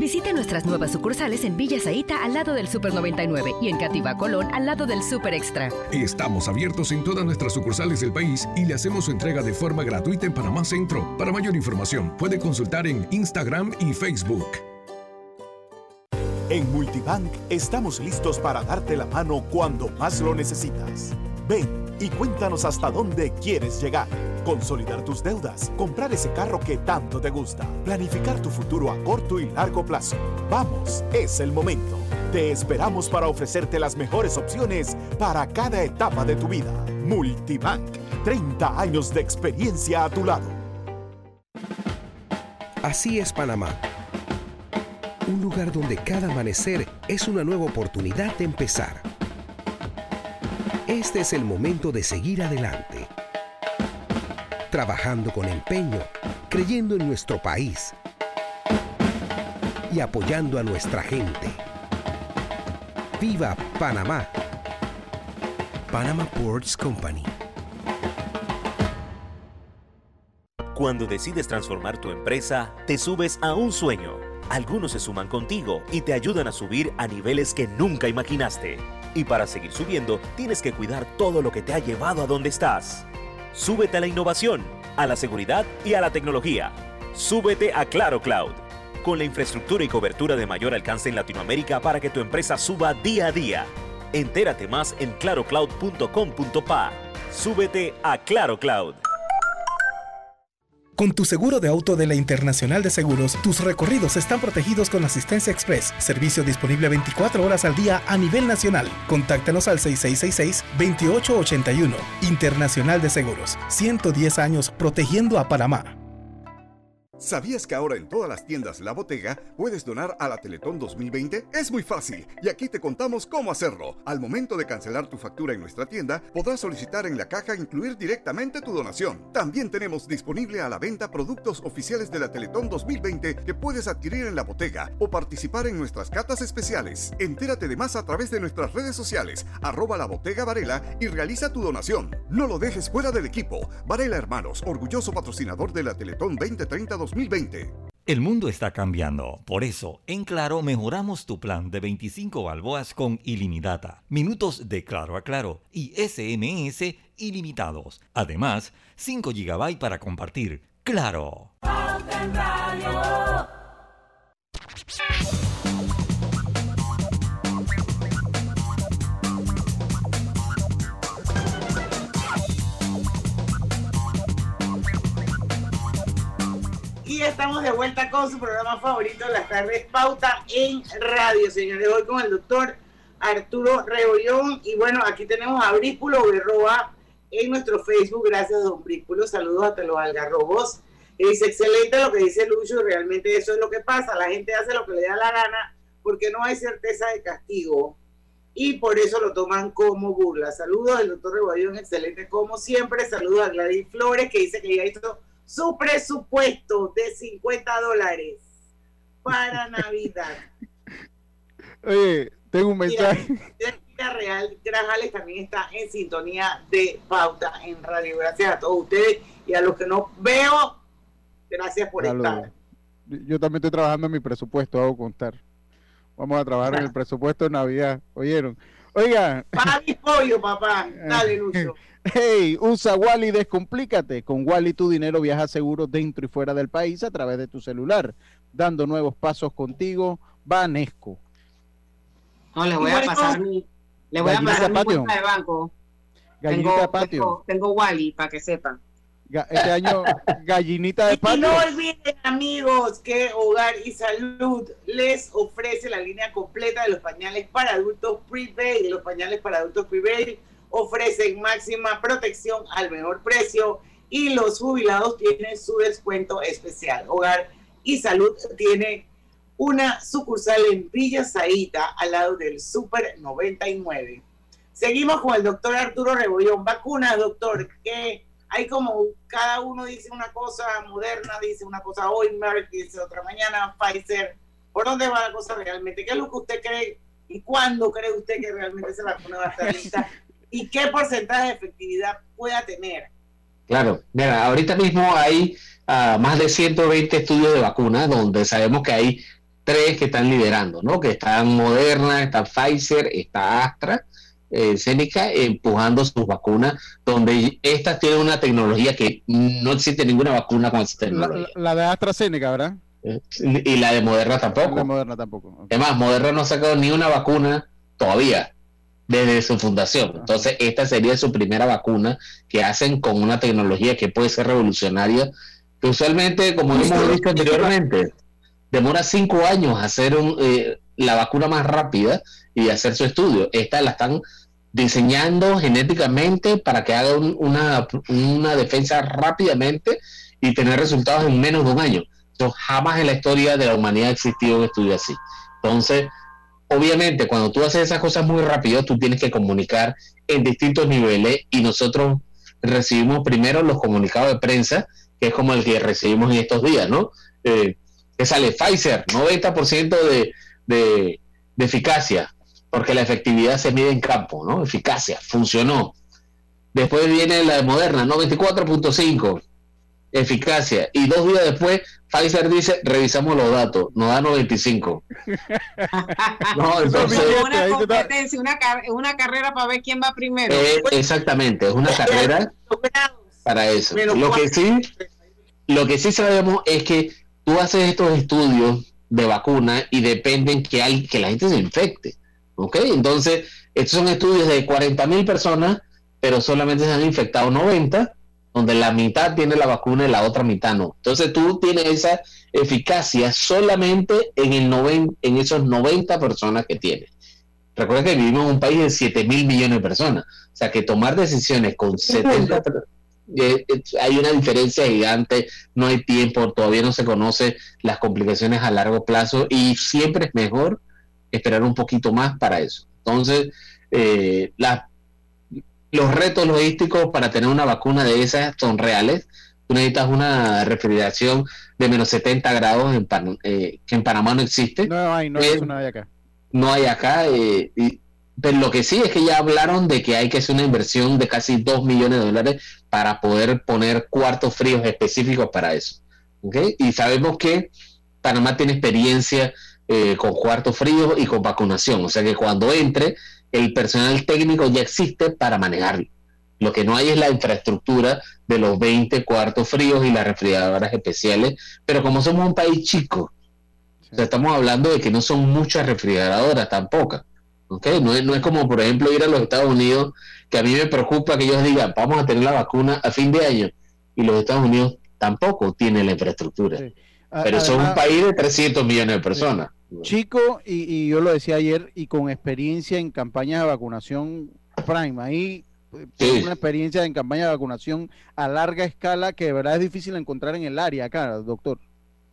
Visite nuestras nuevas sucursales en Villa Zaita al lado del Super 99 y en Cativa Colón al lado del Super Extra. Estamos abiertos en todas nuestras sucursales del país y le hacemos su entrega de forma gratuita en Panamá Centro. Para mayor información, puede consultar en Instagram y Facebook. En Multibank estamos listos para darte la mano cuando más lo necesitas. Ven y cuéntanos hasta dónde quieres llegar. Consolidar tus deudas, comprar ese carro que tanto te gusta, planificar tu futuro a corto y largo plazo. Vamos, es el momento. Te esperamos para ofrecerte las mejores opciones para cada etapa de tu vida. Multibank, 30 años de experiencia a tu lado. Así es Panamá. Un lugar donde cada amanecer es una nueva oportunidad de empezar. Este es el momento de seguir adelante. Trabajando con empeño, creyendo en nuestro país y apoyando a nuestra gente. ¡Viva Panamá! Panama Ports Company. Cuando decides transformar tu empresa, te subes a un sueño. Algunos se suman contigo y te ayudan a subir a niveles que nunca imaginaste. Y para seguir subiendo, tienes que cuidar todo lo que te ha llevado a donde estás. Súbete a la innovación, a la seguridad y a la tecnología. Súbete a Claro Cloud. Con la infraestructura y cobertura de mayor alcance en Latinoamérica para que tu empresa suba día a día. Entérate más en clarocloud.com.pa. Súbete a Claro Cloud. Con tu seguro de auto de la Internacional de Seguros, tus recorridos están protegidos con Asistencia Express, servicio disponible 24 horas al día a nivel nacional. Contáctanos al 6666-2881. Internacional de Seguros, 110 años protegiendo a Panamá. ¿Sabías que ahora en todas las tiendas La Botega puedes donar a la Teletón 2020? Es muy fácil y aquí te contamos cómo hacerlo. Al momento de cancelar tu factura en nuestra tienda, podrás solicitar en la caja incluir directamente tu donación. También tenemos disponible a la venta productos oficiales de la Teletón 2020 que puedes adquirir en La Botega o participar en nuestras catas especiales. Entérate de más a través de nuestras redes sociales, arroba La Botega Varela y realiza tu donación. No lo dejes fuera del equipo. Varela Hermanos, orgulloso patrocinador de la Teletón 2030 2020. El mundo está cambiando, por eso en Claro mejoramos tu plan de 25 balboas con ilimitada, minutos de Claro a Claro y SMS ilimitados. Además, 5 GB para compartir. Claro. Estamos de vuelta con su programa favorito de las tardes, Pauta en Radio, señores. Hoy con el doctor Arturo Rebollón. Y bueno, aquí tenemos a Brípulo Berroa en nuestro Facebook. Gracias, don Brípulo. Saludos hasta los algarrobos. Y dice, excelente lo que dice Lucho, realmente eso es lo que pasa. La gente hace lo que le da la gana porque no hay certeza de castigo. Y por eso lo toman como burla. Saludos al doctor Rebollón, excelente como siempre. Saludos a Gladys Flores, que dice que ya hizo su presupuesto de 50 dólares para Navidad. Oye, tengo un mensaje. Mira Real Grajales también está en sintonía de pauta en radio. Gracias a todos ustedes y a los que no veo, gracias por estar. Yo también estoy trabajando en mi presupuesto, hago contar. Vamos a trabajar en el presupuesto de Navidad. ¿Oyeron? Oiga. Para mi pollo, papá. Dale, Lucho. Hey, usa Wally, descomplícate. Con Wally tu dinero viaja seguro dentro y fuera del país a través de tu celular, dando nuevos pasos contigo. Vanesco. No, le voy a pasar mi, le voy a Gallinita pasar mi patio. cuenta de banco. Gallinita tengo, de patio. Tengo, tengo Wally, para que sepan. Ga- Este año, gallinita de Y patio. no olviden, amigos, que Hogar y Salud les ofrece la línea completa de los pañales para adultos Prepaid. Los pañales para adultos Prepaid ofrecen máxima protección al mejor precio y los jubilados tienen su descuento especial. Hogar y Salud tiene una sucursal en Villa Zaita al lado del Super 99. Seguimos con el doctor Arturo Rebollón. Vacunas, doctor, que hay como cada uno dice una cosa, Moderna dice una cosa hoy, Merck dice otra mañana, Pfizer. ¿Por dónde va la cosa realmente? ¿Qué es lo que usted cree y cuándo cree usted que realmente esa vacuna va a estar lista? ¿Y qué porcentaje de efectividad pueda tener? Claro, mira, ahorita mismo hay ah, más de 120 estudios de vacunas donde sabemos que hay tres que están liderando, ¿no? Que están Moderna, está Pfizer, está Astra, eh, Seneca empujando sus vacunas, donde estas tienen una tecnología que no existe ninguna vacuna con esa La, tecnología. la- la de AstraZeneca, ¿verdad? Eh, Y la de Moderna La tampoco. de Moderna tampoco. Además, Moderna no ha sacado ni una vacuna todavía desde su fundación. Entonces, esta sería su primera vacuna que hacen con una tecnología que puede ser revolucionaria, que usualmente, como hemos dicho anteriormente, demora cinco años hacer un, eh, la vacuna más rápida y hacer su estudio. Esta la están diseñando genéticamente para que haga un- una, una defensa rápidamente y tener resultados en menos de un año. Eso jamás en la historia de la humanidad ha existido un estudio así. Entonces, obviamente, cuando tú haces esas cosas muy rápido, tú tienes que comunicar en distintos niveles y nosotros recibimos primero los comunicados de prensa, que es como el que recibimos en estos días, ¿no? Eh, que sale Pfizer, 90% de, de, de eficacia, porque la efectividad se mide en campo, ¿no? Eficacia, funcionó. Después viene la de Moderna, 94.5, eficacia. Y dos días después, Pfizer dice, revisamos los datos, nos da 95. No, entonces, una competencia, una, car- una carrera para ver quién va primero. eh, exactamente, es una carrera para eso. Lo que sí, lo que sí sabemos es que tú haces estos estudios de vacuna y dependen que hay que la gente se infecte. ¿Ok? Entonces, estos son estudios de 40 mil personas, pero solamente se han infectado 90, donde la mitad tiene la vacuna y la otra mitad no. Entonces, tú tienes esa eficacia solamente en, el noven- en esos 90 personas que tienes. Recuerda que vivimos en un país de 7 mil millones de personas. O sea, que tomar decisiones con 70... per- eh, eh, hay una diferencia gigante, no hay tiempo, todavía no se conoce las complicaciones a largo plazo y siempre es mejor esperar un poquito más para eso. Entonces, eh, la- los retos logísticos para tener una vacuna de esas son reales. Tú necesitas una refrigeración de menos 70 grados, en Pan- eh, que en Panamá no existe. No hay, no Eh, eso no hay acá. no hay acá. eh, y- pero lo que sí es que ya hablaron de que hay que hacer una inversión de casi 2 millones de dólares para poder poner cuartos fríos específicos para eso. Y sabemos que Panamá tiene experiencia eh, con cuartos fríos y con vacunación. O sea que cuando entre, el personal técnico ya existe para manejarlo. Lo que no hay es la infraestructura de los 20 cuartos fríos y las refrigeradoras especiales. Pero como somos un país chico, o sea, estamos hablando de que no son muchas refrigeradoras tampoco. ¿ok? No, es, no es como, por ejemplo, ir a los Estados Unidos, que a mí me preocupa que ellos digan, vamos a tener la vacuna a fin de año, y los Estados Unidos tampoco tienen la infraestructura. Pero son un país de 300 millones de personas. Chico, y, y yo lo decía ayer, y con experiencia en campañas de vacunación Prime, ahí Sí. una experiencia en campaña de vacunación a larga escala que de verdad es difícil encontrar en el área acá, doctor.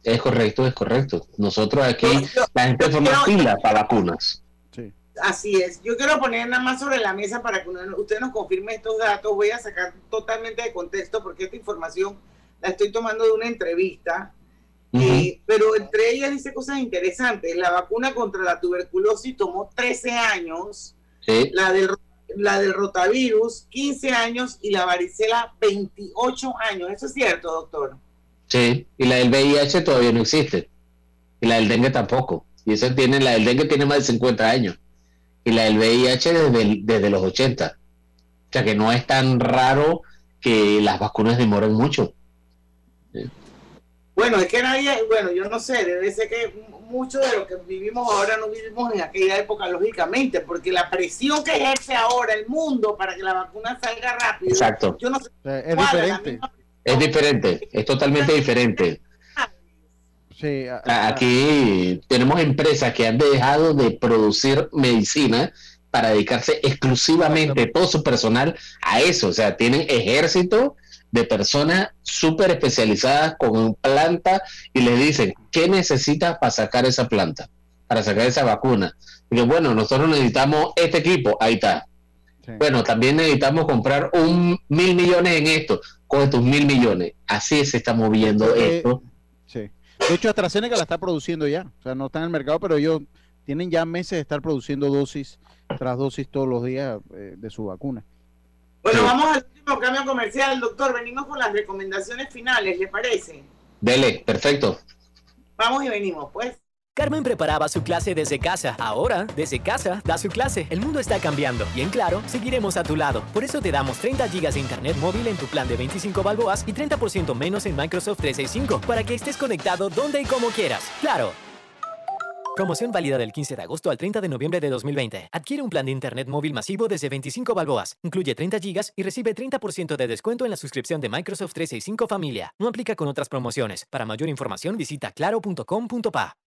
Es correcto, es correcto. Nosotros aquí, la gente forma fila para vacunas. Así es. Yo quiero poner nada más sobre la mesa para que usted nos confirme estos datos. Voy a sacar totalmente de contexto porque esta información la estoy tomando de una entrevista. Eh, pero entre ellas dice cosas interesantes. La vacuna contra la tuberculosis tomó 13 años, Sí. la del, la del rotavirus 15 años y la varicela 28 años. ¿Eso es cierto, doctor? Sí, y la del VIH todavía no existe. Y la del dengue tampoco. Y esa tiene, la del dengue tiene más de 50 años. Y la del VIH desde, el- desde los 80. O sea que no es tan raro que las vacunas demoren mucho. Bueno, es que nadie, bueno, yo no sé, debe ser que mucho de lo que vivimos ahora no vivimos en aquella época, lógicamente, porque la presión que ejerce ahora el mundo para que la vacuna salga rápido, Exacto. yo no sé Es diferente. misma- Es diferente, es totalmente diferente. Sí, a- A- Aquí tenemos empresas que han dejado de producir medicina para dedicarse exclusivamente todo su personal a eso. O sea, tienen ejército de personas súper especializadas con planta y les dicen, ¿qué necesitas para sacar esa planta? Para sacar esa vacuna. Y que, bueno, nosotros necesitamos este equipo, ahí está. Bueno, también necesitamos comprar un mil millones en esto, con estos mil millones. Así se está moviendo Eh, esto. Sí. De hecho, AstraZeneca la está produciendo ya. O sea, no está en el mercado, pero ellos tienen ya meses de estar produciendo dosis tras dosis todos los días eh, de su vacuna. Bueno, vamos al último cambio comercial, doctor. Venimos con las recomendaciones finales, ¿le parece? Dele, perfecto. Vamos y venimos, pues. Carmen preparaba su clase desde casa. Ahora, desde casa, da su clase. El mundo está cambiando y en Claro, seguiremos a tu lado. Por eso te damos 30 gigas de internet móvil en tu plan de 25 balboas y 30% menos en Microsoft 365 para que estés conectado donde y como quieras. ¡Claro! Promoción válida del 15 de agosto al 30 de noviembre de 2020. Adquiere un plan de internet móvil masivo desde 25 balboas. Incluye 30 gigas y recibe 30% de descuento en la suscripción de Microsoft 365 Familia. No aplica con otras promociones. Para mayor información visita claro.com.pa.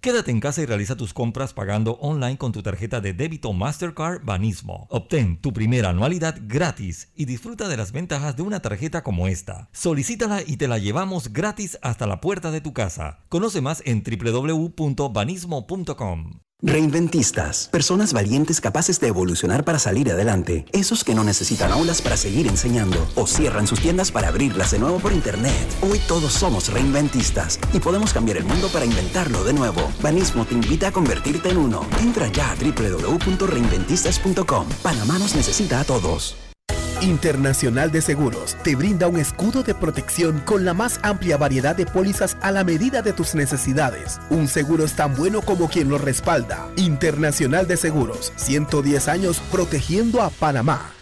Quédate en casa y realiza tus compras pagando online con tu tarjeta de débito Mastercard Banismo. Obtén tu primera anualidad gratis y disfruta de las ventajas de una tarjeta como esta. Solicítala y te la llevamos gratis hasta la puerta de tu casa. Conoce más en www.banismo.com. Reinventistas, personas valientes capaces de evolucionar para salir adelante. Esos que no necesitan aulas para seguir enseñando o cierran sus tiendas para abrirlas de nuevo por internet. Hoy todos somos reinventistas y podemos cambiar el mundo para inventarlo de nuevo. Banismo te invita a convertirte en uno. Entra ya a www.reinventistas.com. Panamá nos necesita a todos. Internacional de Seguros te brinda un escudo de protección con la más amplia variedad de pólizas a la medida de tus necesidades. Un seguro es tan bueno como quien lo respalda. Internacional de Seguros, 110 años protegiendo a Panamá.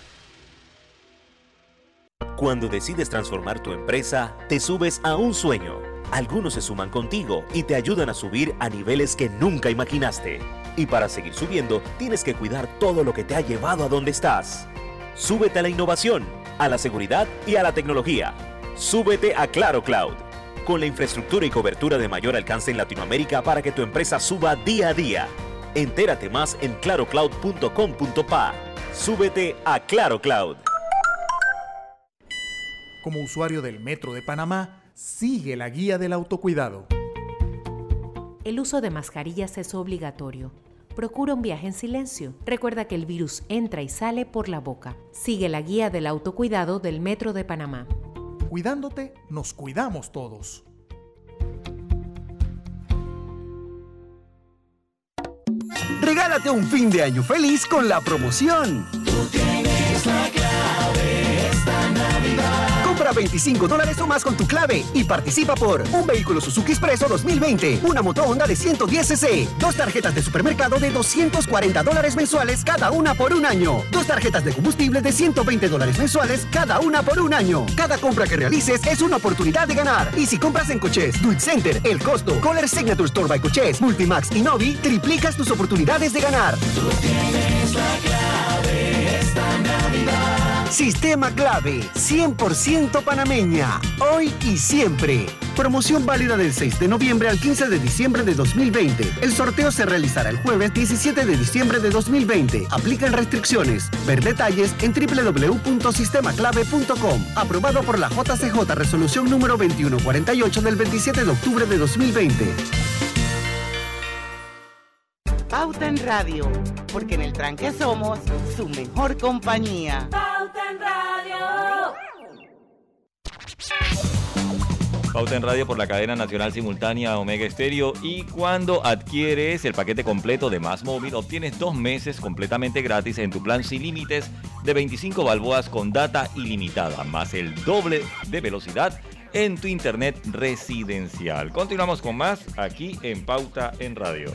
Cuando decides transformar tu empresa, te subes a un sueño. Algunos se suman contigo y te ayudan a subir a niveles que nunca imaginaste. Y para seguir subiendo, tienes que cuidar todo lo que te ha llevado a donde estás. Súbete a la innovación, a la seguridad y a la tecnología. Súbete a Claro Cloud. Con la infraestructura y cobertura de mayor alcance en Latinoamérica para que tu empresa suba día a día. Entérate más en clarocloud.com.pa. Súbete a Claro Cloud. Como usuario del Metro de Panamá, sigue la guía del autocuidado. El uso de mascarillas es obligatorio. Procura un viaje en silencio. Recuerda que el virus entra y sale por la boca. Sigue la guía del autocuidado del Metro de Panamá. Cuidándote, nos cuidamos todos. Regálate un fin de año feliz con la promoción. Tú tienes la clave esta Navidad. Compra 25 dólares o más con tu clave y participa por un vehículo Suzuki Expreso 2020, una moto Honda de 110cc, dos tarjetas de supermercado de 240 dólares mensuales cada una por un año, dos tarjetas de combustible de 120 dólares mensuales cada una por un año. Cada compra que realices es una oportunidad de ganar. Y si compras en Coches, Duit Center, El Costo, Color Signature Store by Coches, Multimax y Novi, triplicas tus oportunidades de ganar. Tú tienes la clave esta Navidad. Sistema clave, 100% panameña, hoy y siempre. Promoción válida del 6 de noviembre al 15 de diciembre de 2020. El sorteo se realizará el jueves 17 de diciembre de 2020. Aplican restricciones. Ver detalles en www.sistemaclave.com. Aprobado por la JCJ Resolución número 2148 del 27 de octubre de 2020. Pauta en Radio, porque en el tranque somos su mejor compañía. Pauta en Radio. Pauta en Radio por la cadena nacional simultánea Omega Estéreo y cuando adquieres el paquete completo de Más Móvil obtienes dos meses completamente gratis en tu plan sin límites de 25 balboas con data ilimitada más el doble de velocidad en tu internet residencial. Continuamos con más aquí en Pauta en Radio.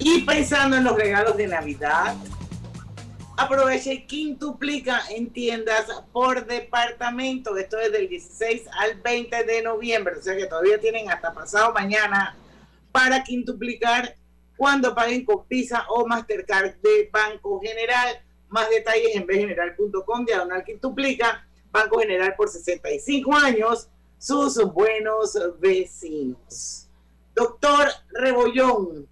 Y pensando en los regalos de Navidad, aprovecha y quintuplica en tiendas por departamento. Esto es del 16 al 20 de noviembre. O sea que todavía tienen hasta pasado mañana para quintuplicar cuando paguen con Visa o Mastercard de Banco General. Más detalles en bgeneral.com, diagonal quintuplica. Banco General por 65 años, sus buenos vecinos. Doctor Rebollón,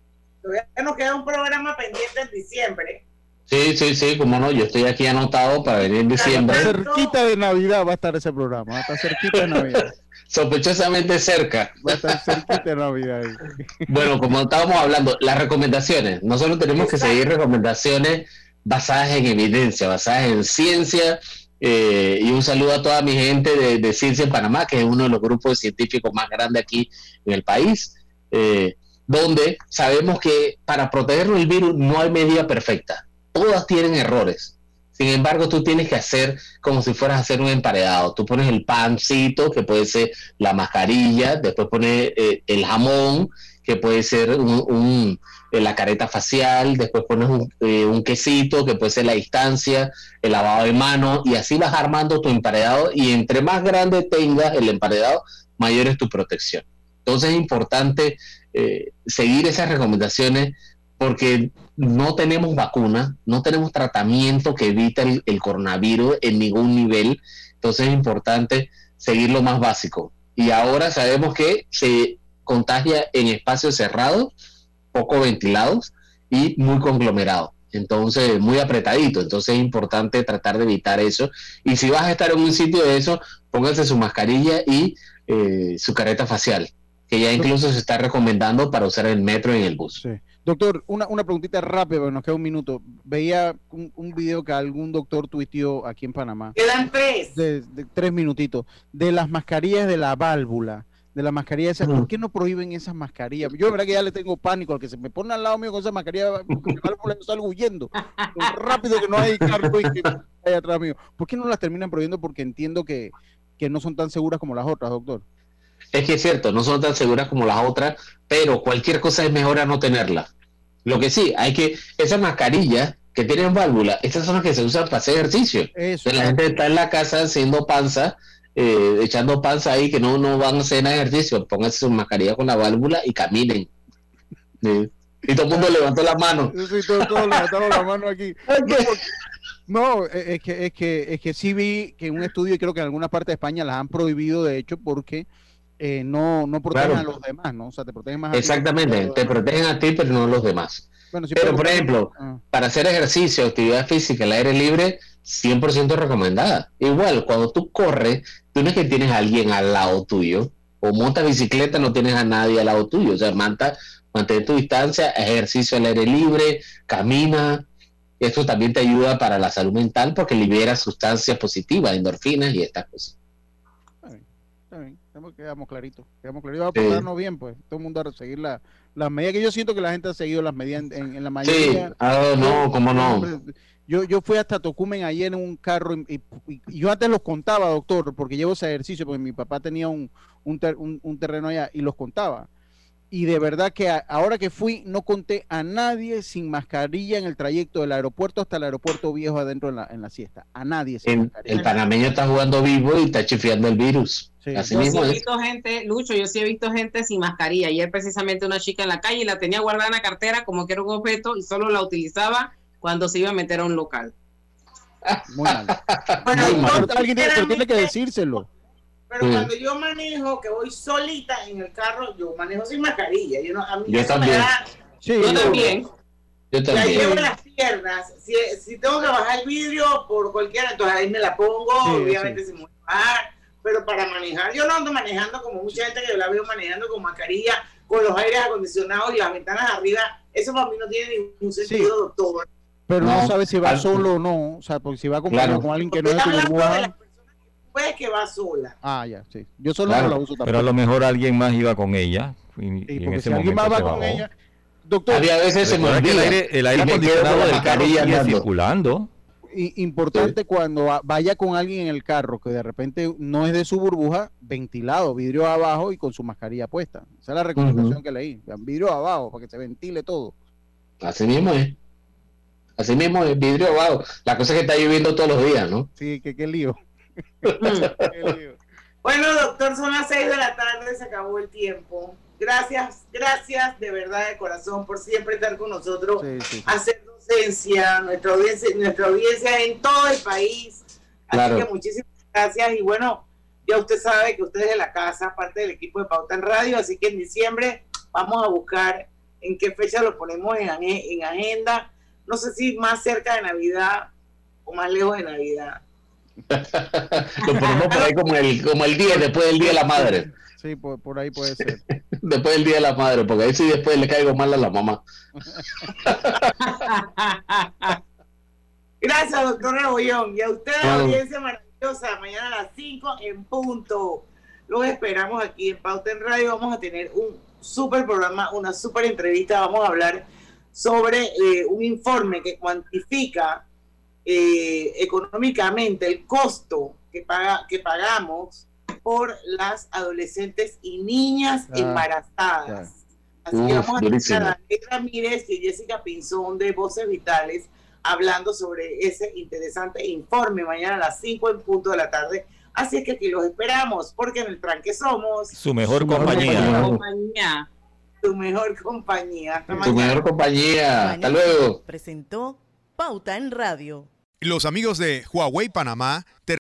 todavía nos queda un programa pendiente en diciembre. Sí, sí, sí, como no, yo estoy aquí anotado para venir en diciembre. Cerquita de Navidad va a estar ese programa, va a estar cerquita de Navidad. Sospechosamente cerca. Va a estar cerquita de Navidad. ahí. Bueno, como estábamos hablando, las recomendaciones. Nosotros tenemos que seguir recomendaciones basadas en evidencia, basadas en ciencia. eh, y un saludo a toda mi gente de, de Ciencia en Panamá, que es uno de los grupos científicos más grandes aquí en el país, eh, donde sabemos que para protegernos del virus no hay medida perfecta. Todas tienen errores. Sin embargo, tú tienes que hacer como si fueras a hacer un emparedado. Tú pones el pancito, que puede ser la mascarilla, después pones eh, el jamón, que puede ser un, eh, la careta facial, después pones un, eh, un quesito, que puede ser la distancia, el lavado de manos, y así vas armando tu emparedado, y entre más grande tengas el emparedado, mayor es tu protección. Entonces es importante eh, seguir esas recomendaciones porque no tenemos vacuna, no tenemos tratamiento que evite el, coronavirus en ningún nivel. Entonces es importante seguir lo más básico. Y ahora sabemos que se contagia en espacios cerrados, poco ventilados y muy conglomerados. Entonces, muy apretadito. Entonces es importante tratar de evitar eso. Y si vas a estar en un sitio de eso, póngase su mascarilla y eh, su careta facial, que ya incluso se está recomendando para usar el metro y en el bus. Doctor, una, una preguntita rápida, porque nos queda un minuto. Veía un, un video que algún doctor tuiteó aquí en Panamá. Quedan tres. De, de tres minutitos. De las mascarillas de la válvula. De la mascarilla esa. ¿Por qué no prohíben esas mascarillas? Yo, de verdad, que ya le tengo pánico al que se me pone al lado mío con esa mascarilla la válvula, yo salgo huyendo. Rápido que no hay carro y que hay atrás mío. ¿Por qué no las terminan prohibiendo? Porque entiendo que, que no son tan seguras como las otras, doctor. Es que es cierto, no son tan seguras como las otras, pero cualquier cosa es mejor a no tenerla. Lo que sí, hay que, esas mascarillas que tienen válvula, estas son las que se usan para hacer ejercicio. Entonces, la gente está en la casa haciendo panza, eh, echando panza ahí, que no, no van a hacer ejercicio. Pónganse su mascarilla con la válvula y caminen. Sí. Y todo el mundo levantó la mano. Sí, todos todo levantaron la mano aquí. No, es que, es que es que sí vi que en un estudio, y creo que en alguna parte de España las han prohibido, de hecho, porque eh, no, no protegen Claro. a los demás, ¿no? O sea, te protegen más a ti. Exactamente, te protegen a ti, pero no a los demás. Bueno, Pero, por ejemplo, Ah. para hacer ejercicio, actividad física, al aire libre, 100% recomendada. Igual, cuando tú corres, tú no es que tienes a alguien al lado tuyo, o montas bicicleta, no tienes a nadie al lado tuyo. O sea, manta, mantén tu distancia, ejercicio al aire libre, camina. Esto también te ayuda para la salud mental porque libera sustancias positivas, endorfinas y estas cosas. Está bien, estamos- quedamos claritos. Quedamos claritos. Vamos a Sí. portarnos bien, pues. Todo el mundo a seguir la- las medidas que yo siento que la gente ha seguido las medidas en, en- en la mayoría. Sí, ah, no, cómo no. Yo, yo fui hasta Tocumen ayer en un carro y, y- y yo antes los contaba, doctor, porque llevo ese ejercicio, porque mi papá tenía un, un, ter- un- un terreno allá y los contaba. Y de verdad que a- ahora que fui, no conté a nadie sin mascarilla en el trayecto del aeropuerto hasta el aeropuerto viejo adentro en la, en la siesta. A nadie sin mascarilla. el panameño está jugando vivo y está chifiando el virus. Así Yo sí mismo he visto gente, Lucho, yo sí he visto gente sin mascarilla. Ayer precisamente una chica en la calle la tenía guardada en la cartera como que era un objeto y solo la utilizaba cuando se iba a meter a un local. Muy mal. Bueno, Muy mal. yo Pero alguien tiene, pero tiene que decírselo. Pero Sí. cuando yo manejo, que voy solita en el carro, yo manejo sin mascarilla. Yo, no, a mí Yo eso me también. da- Sí, Yo también. Yo La llevo también. en las piernas. Si, si tengo que bajar el vidrio por cualquiera, entonces ahí me la pongo, Sí, obviamente sin bajar. Pero para manejar, yo no ando manejando como mucha gente que la veo manejando con mascarilla, con los aires acondicionados y las ventanas arriba. Eso para mí no tiene ningún sentido, doctor. Pero no, No, sabe si va al- solo o no. O sea, porque si va acompañado Claro. con alguien que no es tu burbuja. personas que puede que va sola. Ah, ya, sí. Yo solo Claro. no la uso tampoco. Pero a lo mejor alguien más iba con ella. Y, y Sí, en porque ese si alguien más va con bajó. ella. Doctor, A veces se me el aire, el aire acondicionado la del carro mascarilla sigue andando. circulando. Importante cuando va- vaya con alguien en el carro que de repente no es de su burbuja, ventilado, vidrio abajo y con su mascarilla puesta. Esa es la recomendación que leí. Vidrio abajo para que se ventile todo. Así mismo es. Así mismo es, vidrio abajo. La cosa es que está lloviendo todos los días, ¿no? Sí, que qué lío. Qué lío. Bueno, doctor, son las 6 de la tarde, se acabó el tiempo. Gracias, gracias de verdad de corazón por siempre estar con nosotros, Sí, sí, sí. hacer docencia, nuestra audiencia, nuestra audiencia en todo el país. Así Claro. que muchísimas gracias y bueno, ya usted sabe que usted es de la casa, parte del equipo de Pauta en Radio, así que en diciembre vamos a buscar en qué fecha lo ponemos en, en agenda. No sé si más cerca de Navidad o más lejos de Navidad. Lo ponemos por ahí como el, como el 10, después del Día de la Madre. Sí, por, por ahí puede ser. Después del Día de la Madre, porque ahí sí después le caigo mal a la mamá. Gracias, doctor Rebollón. Y a Claro. audiencia maravillosa, mañana a las 5 en punto. Los esperamos aquí en Pauta en Radio. Vamos a tener un súper programa, una súper entrevista. Vamos a hablar sobre eh, un informe que cuantifica eh, económicamente el costo que, paga, que pagamos por las adolescentes y niñas Ah, embarazadas. Así que Uf, vamos a durísimo. a Daniel Ramírez y Jessica Pinzón de Voces Vitales hablando sobre ese interesante informe mañana a las 5 en punto de la tarde. Así es que aquí los esperamos, porque en el tranque somos Su mejor Su compañía. compañía. Compañía. tu mejor compañía. Hasta Tu mañana. mejor compañía. Hasta luego. Presentó Pauta en Radio. Los amigos de Huawei Panamá te